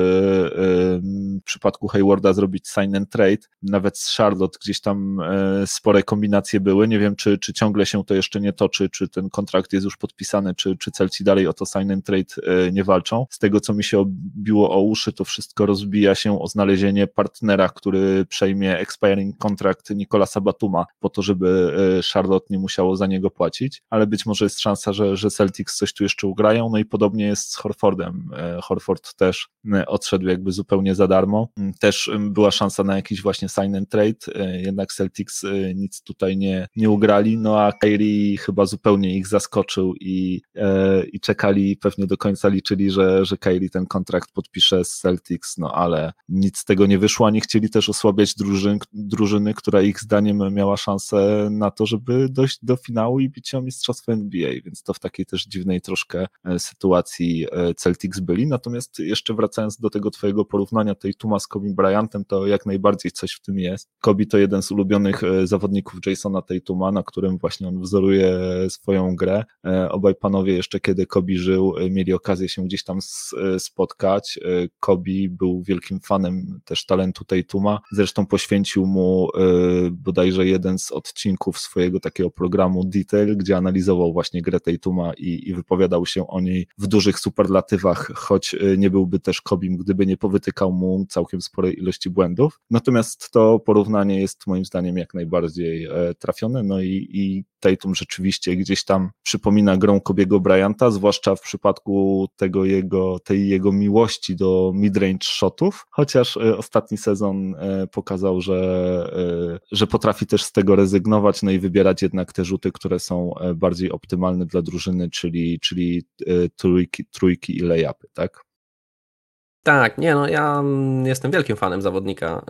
w przypadku Haywarda zrobić sign and trade. Nawet z Charlotte gdzieś tam spore kombinacje były. Nie wiem, czy, czy ciągle się to jeszcze jeszcze nie toczy, czy ten kontrakt jest już podpisany, czy, czy Celci dalej o to sign and trade e, nie walczą. Z tego, co mi się obiło o uszy, to wszystko rozbija się o znalezienie partnera, który przejmie expiring kontrakt Nikolasa Batuma, po to, żeby e, Charlotte nie musiało za niego płacić, ale być może jest szansa, że, że Celtics coś tu jeszcze ugrają, no i podobnie jest z Horfordem. E, Horford też odszedł jakby zupełnie za darmo. Mm, też była szansa na jakiś właśnie sign and trade, jednak Celtics nic tutaj nie, nie ugrali, no a Kyrie chyba zupełnie ich zaskoczył i, e, i czekali, pewnie do końca liczyli, że, że Kylie ten kontrakt podpisze z Celtics, no ale nic z tego nie wyszło, ani chcieli też osłabiać drużyn, drużyny, która ich zdaniem miała szansę na to, żeby dojść do finału i bić o mistrzostwo NBA, więc to w takiej też dziwnej troszkę e, sytuacji e, Celtics byli, natomiast jeszcze wracając do tego twojego porównania tej Tuma z Kobe Bryantem, to jak najbardziej coś w tym jest. Kobe to jeden z ulubionych zawodników Jasona Tatuma, na którym właśnie on wzoruje czuje swoją grę. Obaj panowie jeszcze kiedy Kobi żył, mieli okazję się gdzieś tam spotkać. Kobi był wielkim fanem też talentu Tatuma, zresztą poświęcił mu bodajże jeden z odcinków swojego takiego programu Detail, gdzie analizował właśnie grę Tatuma i, i wypowiadał się o niej w dużych superlatywach, choć nie byłby też Kobim, gdyby nie powytykał mu całkiem sporej ilości błędów. Natomiast to porównanie jest moim zdaniem jak najbardziej e, trafione, no i, i Tatum rzeczywiście gdzieś tam przypomina grą Kobiego Bryanta, zwłaszcza w przypadku tego jego, tej jego miłości do midrange shotów, chociaż e, ostatni sezon e, pokazał, że, że potrafi też z tego rezygnować, no i wybierać jednak te rzuty, które są bardziej optymalne dla drużyny, czyli, czyli trójki, trójki i layupy, tak? Tak, nie no, ja jestem wielkim fanem zawodnika,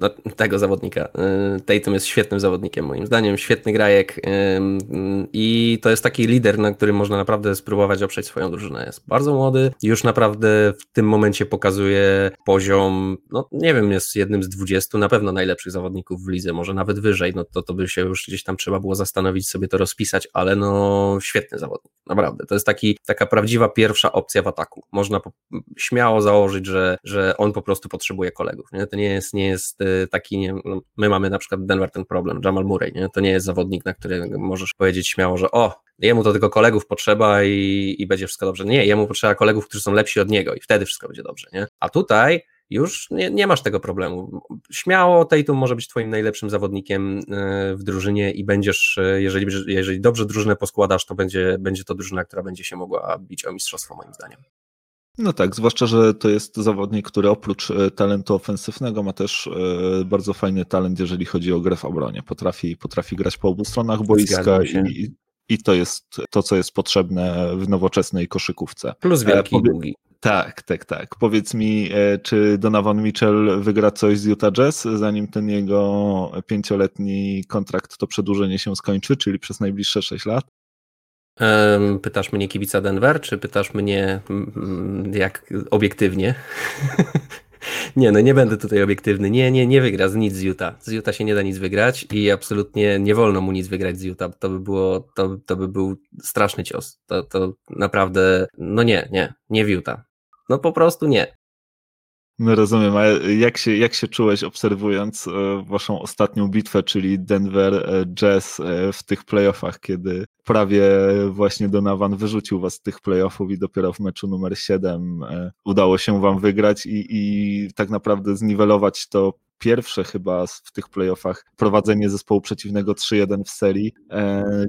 yy, tego zawodnika. Yy, Tatum jest świetnym zawodnikiem moim zdaniem, świetny grajek yy, i to jest taki lider, na którym można naprawdę spróbować oprzeć swoją drużynę. Jest bardzo młody, już naprawdę w tym momencie pokazuje poziom, no nie wiem, jest jednym z 20 na pewno najlepszych zawodników w lidze, może nawet wyżej, no to, to by się już gdzieś tam trzeba było zastanowić, sobie to rozpisać, ale no świetny zawodnik, naprawdę. To jest taki, taka prawdziwa pierwsza opcja w ataku. Można śmiało śmiało założyć, że, że on po prostu potrzebuje kolegów. Nie? To nie jest, nie jest y, taki, nie, no, my mamy na przykład Denver ten problem, Jamal Murray, nie? to nie jest zawodnik, na który możesz powiedzieć śmiało, że o, jemu to tylko kolegów potrzeba i, i będzie wszystko dobrze. Nie, jemu potrzeba kolegów, którzy są lepsi od niego i wtedy wszystko będzie dobrze. Nie? A tutaj już nie, nie masz tego problemu. Śmiało Tatum może być twoim najlepszym zawodnikiem y, w drużynie i będziesz, y, jeżeli, jeżeli dobrze drużynę poskładasz, to będzie, będzie to drużyna, która będzie się mogła bić o mistrzostwo moim zdaniem. No tak, zwłaszcza, że to jest zawodnik, który oprócz e, talentu ofensywnego ma też e, bardzo fajny talent, jeżeli chodzi o grę w obronie. Potrafi, potrafi grać po obu stronach boiska i, i to jest to, co jest potrzebne w nowoczesnej koszykówce. Plus e, wielki długi. Tak, tak, tak. Powiedz mi, czy Donovan Mitchell wygra coś z Utah Jazz, zanim ten jego pięcioletni kontrakt, to przedłużenie się skończy, czyli przez najbliższe sześć lat? Pytasz mnie kibica Denver, czy pytasz mnie jak obiektywnie? nie, no nie będę tutaj obiektywny. Nie, nie, nie wygra z nic z Utah. Z Utah się nie da nic wygrać i absolutnie nie wolno mu nic wygrać z Utah. To by było, to, to by był straszny cios. To, to naprawdę, no nie, nie, nie w Utah. No po prostu nie. No rozumiem, a jak się, jak się czułeś obserwując e, waszą ostatnią bitwę, czyli Denver e, Jazz e, w tych playoffach, kiedy prawie właśnie Donovan wyrzucił was z tych playoffów i dopiero w meczu numer 7 udało się wam wygrać i, i tak naprawdę zniwelować to pierwsze chyba w tych playoffach prowadzenie zespołu przeciwnego 3-1 w serii,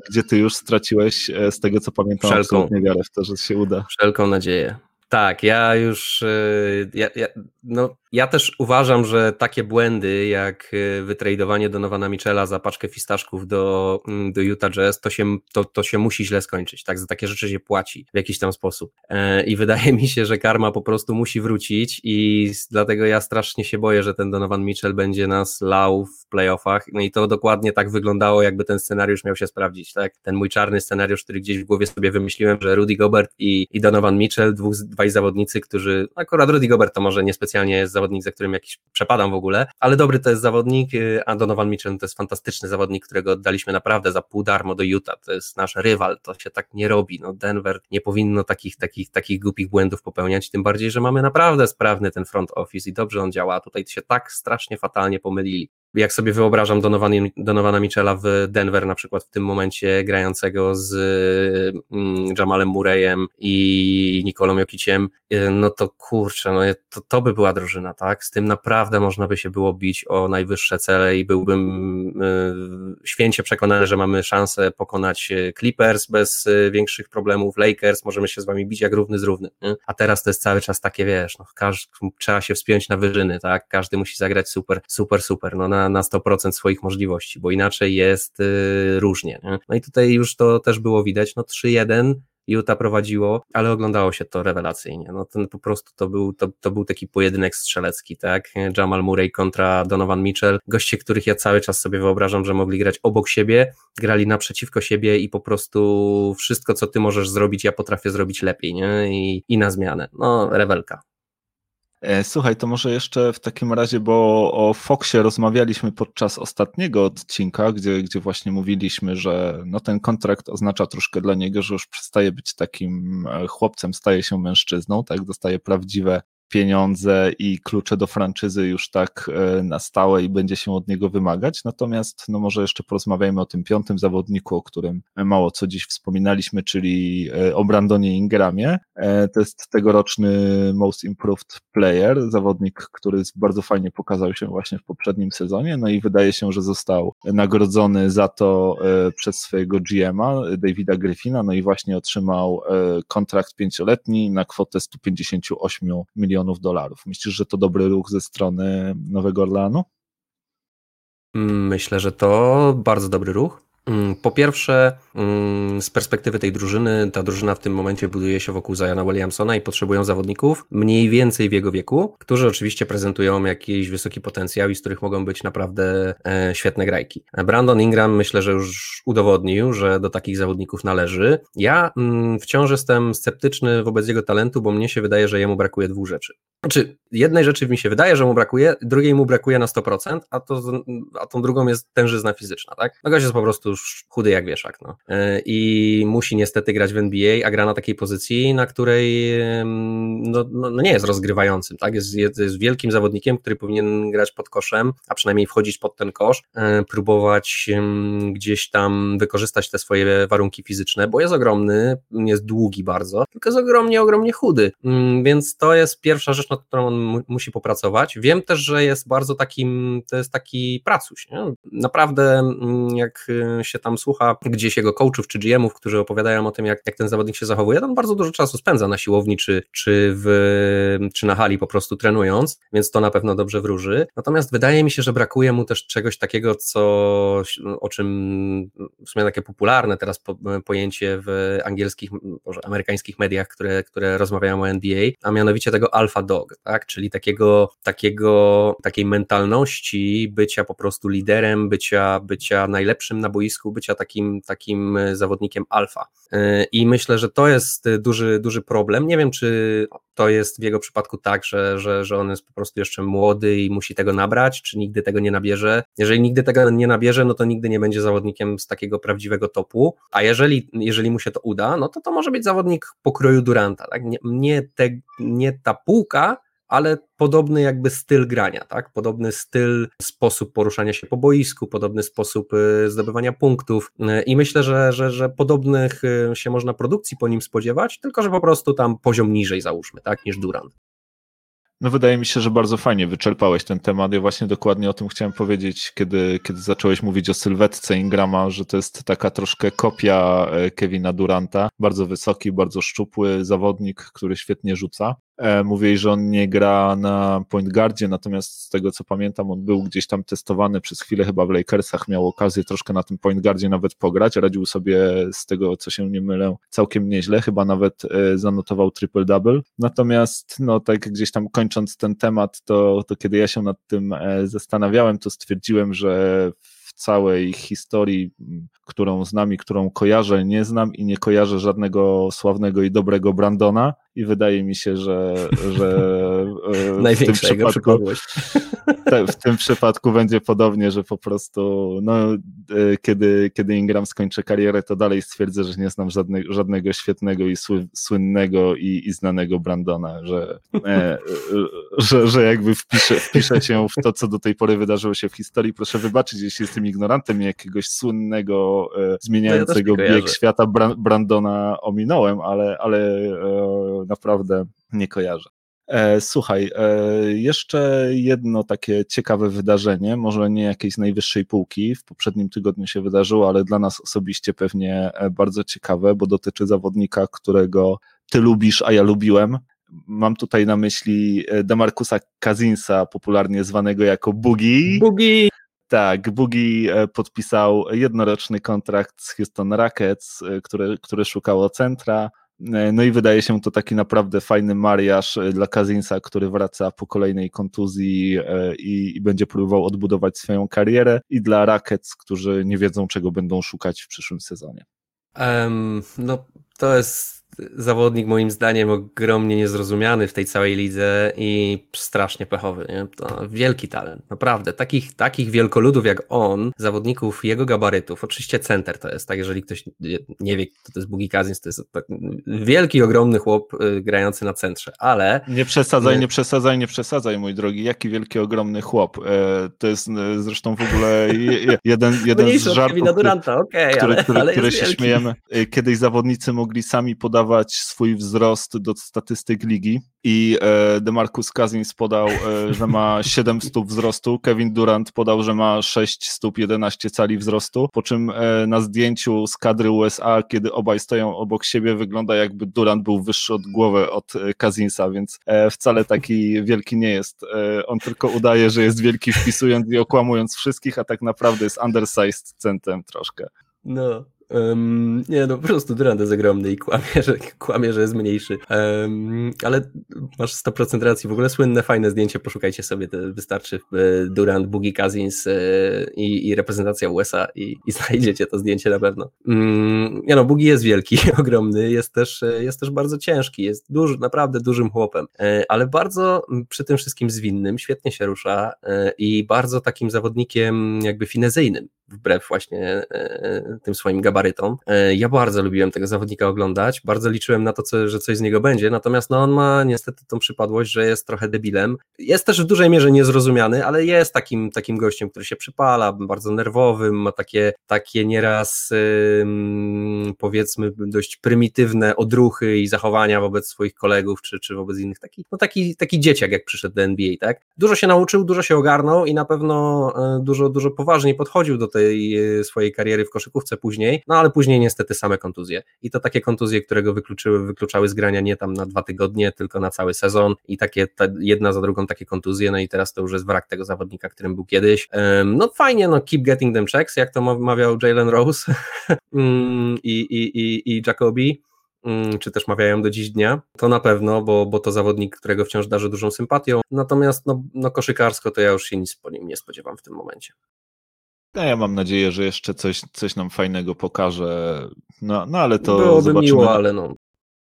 gdzie ty już straciłeś z tego co pamiętam Wszelką. absolutnie wiarę w to, że się uda. Wszelką nadzieję. Tak, ja już, ja, ja, no, ja też uważam, że takie błędy jak y, wytradowanie Donowana Michela za paczkę fistaszków do, mm, do Utah Jazz, to się, to, to się musi źle skończyć, tak? Za takie rzeczy się płaci w jakiś tam sposób. E, I wydaje mi się, że karma po prostu musi wrócić i dlatego ja strasznie się boję, że ten Donovan Mitchell będzie nas lał w playoffach. No i to dokładnie tak wyglądało, jakby ten scenariusz miał się sprawdzić, tak? Ten mój czarny scenariusz, który gdzieś w głowie sobie wymyśliłem, że Rudy Gobert i, i Donovan Mitchell, dwóch, dwaj zawodnicy, którzy, akurat Rudy Gobert to może niespecjalnie jest zawodnik, za którym jakiś przepadam w ogóle, ale dobry to jest zawodnik, y, a Donovan Mitchell to jest fantastyczny zawodnik, którego oddaliśmy naprawdę za pół darmo do Utah, to jest nasz rywal, to się tak nie robi, no Denver nie powinno takich, takich, takich głupich błędów popełniać, tym bardziej, że mamy naprawdę sprawny ten front office i dobrze on działa, a tutaj się tak strasznie fatalnie pomylili jak sobie wyobrażam Donovan, Donowana Michela w Denver na przykład w tym momencie grającego z mm, Jamalem Murrayem i Nikolą Jokiciem, y, no to kurczę, no to, to by była drużyna, tak? Z tym naprawdę można by się było bić o najwyższe cele i byłbym y, święcie przekonany, że mamy szansę pokonać y, Clippers bez większych problemów, Lakers, możemy się z wami bić jak równy z równy, nie? a teraz to jest cały czas takie, wiesz, no, trzeba się wspiąć na wyżyny, tak? Każdy musi zagrać super, super, super, no na, na 100% swoich możliwości, bo inaczej jest y, różnie. Nie? No i tutaj już to też było widać, no 3-1 Utah prowadziło, ale oglądało się to rewelacyjnie. No ten po prostu to był, to, to był taki pojedynek strzelecki, tak? Jamal Murray kontra Donovan Mitchell. Goście, których ja cały czas sobie wyobrażam, że mogli grać obok siebie, grali naprzeciwko siebie i po prostu wszystko, co ty możesz zrobić, ja potrafię zrobić lepiej, nie? I, i na zmianę. No, rewelka. E, słuchaj, to może jeszcze w takim razie, bo o Foxie rozmawialiśmy podczas ostatniego odcinka, gdzie, gdzie właśnie mówiliśmy, że no ten kontrakt oznacza troszkę dla niego, że już przestaje być takim e, chłopcem, staje się mężczyzną, tak, dostaje prawdziwe pieniądze i klucze do franczyzy już tak e, na stałe i będzie się od niego wymagać. Natomiast no może jeszcze porozmawiajmy o tym piątym zawodniku, o którym mało co dziś wspominaliśmy, czyli e, o Brandonie Ingramie. E, to jest tegoroczny Most Improved Player, zawodnik, który bardzo fajnie pokazał się właśnie w poprzednim sezonie, no i wydaje się, że został nagrodzony za to przez swojego GM-a, Davida Griffina, no i właśnie otrzymał kontrakt pięcioletni na kwotę 158 milionów milionów dolarów. Myślisz, że to dobry ruch ze strony Nowego Orleanu? Myślę, że to bardzo dobry ruch. Mm, po pierwsze, mm, z perspektywy tej drużyny, ta drużyna w tym momencie buduje się wokół Zajana Williamsona i potrzebują zawodników mniej więcej w jego wieku, którzy oczywiście prezentują jakiś wysoki potencjał i z których mogą być naprawdę e, świetne grajki. Brandon Ingram myślę, że już udowodnił, że do takich zawodników należy. Ja mm, wciąż jestem sceptyczny wobec jego talentu, bo mnie się wydaje, że jemu brakuje dwóch rzeczy. Znaczy, jednej rzeczy mi się wydaje, że mu brakuje, drugiej mu brakuje na 100%, a, to, a tą drugą jest tężyzna fizyczna, tak? No gość jest po prostu już chudy jak wieszak, no. E, I musi niestety grać w NBA, a gra na takiej pozycji, na której no, no, no nie jest rozgrywającym, tak? Jest, jest, jest, wielkim zawodnikiem, który powinien grać pod koszem, a przynajmniej wchodzić pod ten kosz, e, próbować gdzieś tam wykorzystać te swoje warunki fizyczne, bo jest ogromny, jest długi bardzo, tylko jest ogromnie, ogromnie chudy, mm, więc to jest pierwsza rzecz, nad którą on musi popracować. Wiem też, że jest bardzo takim, to jest taki pracuś, nie? Naprawdę mm, jak się tam słucha gdzieś jego coachów czy GM-ów, którzy opowiadają o tym, jak, jak ten zawodnik się zachowuje, on bardzo dużo czasu spędza na siłowni czy, czy, w, czy na hali po prostu trenując, więc to na pewno dobrze wróży. Natomiast wydaje mi się, że brakuje mu też czegoś takiego, co, o czym w sumie takie popularne teraz po, pojęcie w angielskich, może amerykańskich mediach, które, które rozmawiają o NBA, a mianowicie tego alpha dog, tak? czyli takiego, takiego, takiej mentalności bycia po prostu liderem, bycia, bycia najlepszym na boisku, bycia takim, takim zawodnikiem alfa. E, I myślę, że to jest duży, duży problem. Nie wiem, czy to jest w jego przypadku tak, że, że, że on jest po prostu jeszcze młody i musi tego nabrać, czy nigdy tego nie nabierze. Jeżeli nigdy tego nie nabierze, no to nigdy nie będzie zawodnikiem z takiego prawdziwego topu, a jeżeli, jeżeli mu się to uda, no to to może być zawodnik pokroju Duranta, tak? Nie, nie, te, nie ta półka, ale podobny jakby styl grania, tak? Podobny styl, sposób poruszania się po boisku, podobny sposób y, zdobywania punktów y, i myślę, że, że, że podobnych y, się można produkcji po nim spodziewać, tylko że po prostu tam poziom niżej załóżmy, tak, niż Durant. No wydaje mi się, że bardzo fajnie wyczerpałeś ten temat. Ja właśnie dokładnie o tym chciałem powiedzieć, kiedy, kiedy zacząłeś mówić o sylwetce Ingrama, że to jest taka troszkę kopia e, Kevina Duranta. Bardzo wysoki, bardzo szczupły zawodnik, który świetnie rzuca. E, mówili, że on nie gra na point guardzie, natomiast z tego co pamiętam, on był gdzieś tam testowany przez chwilę chyba w Lakersach, miał okazję troszkę na tym point guardzie nawet pograć, radził sobie z tego co się nie mylę całkiem nieźle, chyba nawet e, zanotował triple-double. Natomiast no tak gdzieś tam kończąc ten temat, to, to kiedy ja się nad tym e, zastanawiałem, to stwierdziłem, że w całej historii, którą znam i którą kojarzę, nie znam i nie kojarzę żadnego sławnego i dobrego Brandona i wydaje mi się, że, że e, w tym przypadku w tym przypadku będzie podobnie, że po prostu no, e, kiedy, kiedy Ingram skończy karierę, to dalej stwierdzę, że nie znam żadnego, żadnego świetnego i słynnego i, i znanego Brandona, że, e, że, że jakby wpiszę, wpiszę się w to, co do tej pory wydarzyło się w historii. Proszę wybaczyć, jeśli jestem ignorantem jakiegoś słynnego, zmieniającego no ja bieg świata Brandona ominąłem, ale, ale naprawdę nie kojarzę. E, słuchaj, e, jeszcze jedno takie ciekawe wydarzenie, może nie jakiejś z najwyższej półki, w poprzednim tygodniu się wydarzyło, ale dla nas osobiście pewnie e, bardzo ciekawe, bo dotyczy zawodnika, którego ty lubisz, a ja lubiłem. Mam tutaj na myśli Demarcusa Kazinsa, popularnie zwanego jako Boogie. Boogie! Tak, Boogie podpisał jednoroczny kontrakt z Houston Rockets, który, który szukało centra. E, no i wydaje się to taki naprawdę fajny mariaż e, dla Kazinsa, który wraca po kolejnej kontuzji e, i, i, będzie próbował odbudować swoją karierę, i dla Rackets, którzy nie wiedzą, czego będą szukać w przyszłym sezonie. Um, no, To jest zawodnik moim zdaniem ogromnie niezrozumiany w tej całej lidze i strasznie pechowy. Nie? To wielki talent, naprawdę. Takich, takich wielkoludów jak on, zawodników jego gabarytów, oczywiście center to jest, tak, jeżeli ktoś nie wie, kto to jest Bugi Kazins, to jest tak, wielki, ogromny chłop y, grający na centrze, ale... Nie przesadzaj, nie przesadzaj, nie przesadzaj, mój drogi, jaki wielki, ogromny chłop. E, to jest e, zresztą w ogóle jeden, jeden z żartów, Duranta, okay, które, ale, które, ale które się wielki. śmiejemy. E, kiedyś zawodnicy mogli sami podawać podawać swój wzrost do statystyk ligi i e, DeMarcus Cousins podał, e, że ma 7 stóp wzrostu, Kevin Durant podał, że ma 6 stóp 11 cali wzrostu, po czym e, na zdjęciu z kadry USA, kiedy obaj stoją obok siebie, wygląda jakby Durant był wyższy od głowy od Cousinsa, więc wcale taki wielki nie jest. On tylko udaje, że jest wielki wpisując i okłamując wszystkich, a tak naprawdę jest undersized centem troszkę. No, Um, nie, no po prostu Durant jest ogromny i kłamie, że, kłamie, że jest mniejszy. Um, ale masz 100% racji. W ogóle słynne, fajne zdjęcie, poszukajcie sobie, to wystarczy e, Durant, Boogie Cousins e, i, i, reprezentacja USA i, i, znajdziecie to zdjęcie na pewno. Um, nie no, Boogie jest wielki, ogromny, jest też, e, jest też bardzo ciężki, jest duży, naprawdę dużym chłopem, ale bardzo przy tym wszystkim zwinnym, świetnie się rusza i bardzo takim zawodnikiem jakby finezyjnym, wbrew właśnie tym swoim gabarytom. E, ja bardzo lubiłem tego zawodnika oglądać, bardzo liczyłem na to, co, że coś z niego będzie, natomiast no, on ma niestety tą przypadłość, że jest trochę debilem. Jest też w dużej mierze niezrozumiany, ale jest takim, takim gościem, który się przypala, bardzo nerwowym, ma takie, takie nieraz powiedzmy dość prymitywne odruchy i zachowania wobec swoich kolegów, czy, czy wobec innych. Taki, no taki, taki dzieciak, jak przyszedł do NBA, tak? Dużo się nauczył, dużo się ogarnął i na pewno e, dużo, dużo poważniej podchodził do tej e, swojej kariery w koszykówce później, no ale później niestety same kontuzje. I to takie kontuzje, które go wykluczyły, wykluczały z grania nie tam na dwa tygodnie, tylko na cały sezon i takie ta, jedna za drugą takie kontuzje, no i teraz to już jest wrak tego zawodnika, którym był kiedyś. No fajnie, no keep getting them checks, jak to mawiał Jalen Rose mm, i, i, i, i Jacobi mm, czy też mawiają do dziś dnia, to na pewno, bo, bo to zawodnik, którego wciąż darzę dużą sympatią. Natomiast no, no koszykarsko to ja już się nic po nim nie spodziewam w tym momencie. No ja mam nadzieję, że jeszcze coś, coś nam fajnego pokaże. No, no ale to Byłoby zobaczymy. miło, ale no.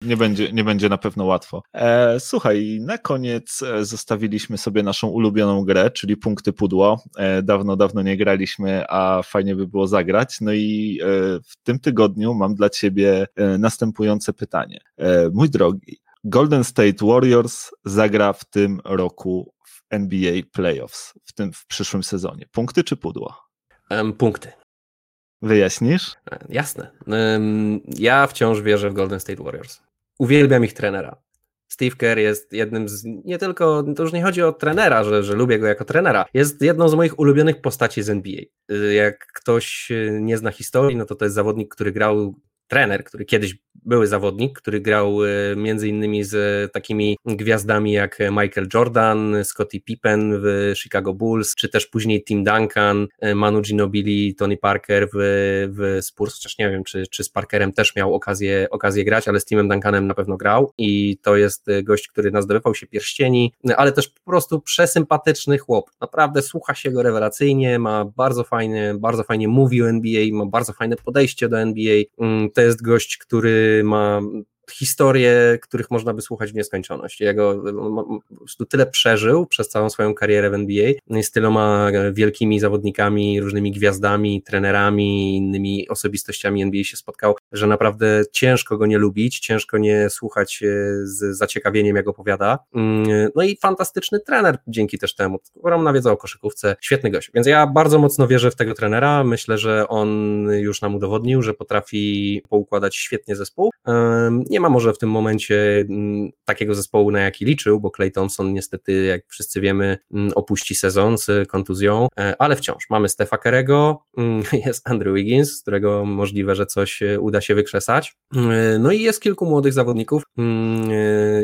Nie będzie, nie będzie na pewno łatwo. E, słuchaj, na koniec e, zostawiliśmy sobie naszą ulubioną grę, czyli punkty pudło. E, dawno, dawno nie graliśmy, a fajnie by było zagrać. No i e, w tym tygodniu mam dla ciebie e, następujące pytanie. E, mój drogi, Golden State Warriors zagra w tym roku w NBA Playoffs, w tym w przyszłym sezonie. Punkty czy pudło? Punkty. Wyjaśnisz? E, jasne. Ja wciąż wierzę w Golden State Warriors. Uwielbiam ich trenera. Steve Kerr jest jednym z, nie tylko, to już nie chodzi o trenera, że, że lubię go jako trenera, jest jedną z moich ulubionych postaci z NBA. Y, jak ktoś y, nie zna historii, no to to jest zawodnik, który grał trener, który kiedyś były zawodnik, który grał e, między innymi z takimi gwiazdami jak Michael Jordan, Scottie Pippen w Chicago Bulls, czy też później Tim Duncan, e, Manu Ginobili, Tony Parker w, w Spurs, chociaż nie wiem, czy, czy z Parkerem też miał okazję, okazję grać, ale z Timem Duncanem na pewno grał i to jest e, gość, który nazdobywał się pierścieni, ale też po prostu przesympatyczny chłop, naprawdę słucha się go rewelacyjnie, ma bardzo fajnie, bardzo fajnie mówi o NBA, ma bardzo fajne podejście do NBA, mm, to jest gość, który ma historie, których można by słuchać w nieskończoność. Jego po prostu tyle przeżył przez całą swoją karierę w NBA, z tyloma wielkimi zawodnikami, różnymi gwiazdami, trenerami, innymi osobistościami NBA się spotkał, że naprawdę ciężko go nie lubić, ciężko nie słuchać e, z zaciekawieniem, jak opowiada. Mm, no i fantastyczny trener dzięki też temu. Ogromna wiedza o koszykówce, świetny gość. Więc ja bardzo mocno wierzę w tego trenera. Myślę, że on już nam udowodnił, że potrafi poukładać świetnie zespół. Nie ma może w tym momencie mm, takiego zespołu, na jaki liczył, bo Clay Thompson niestety, jak wszyscy wiemy, mm, opuści sezon z kontuzją, e, ale wciąż mamy Stefa Kerego, mm, jest Andrew Wiggins, z którego możliwe, że coś e, uda się wykrzesać. E, no i jest kilku młodych zawodników.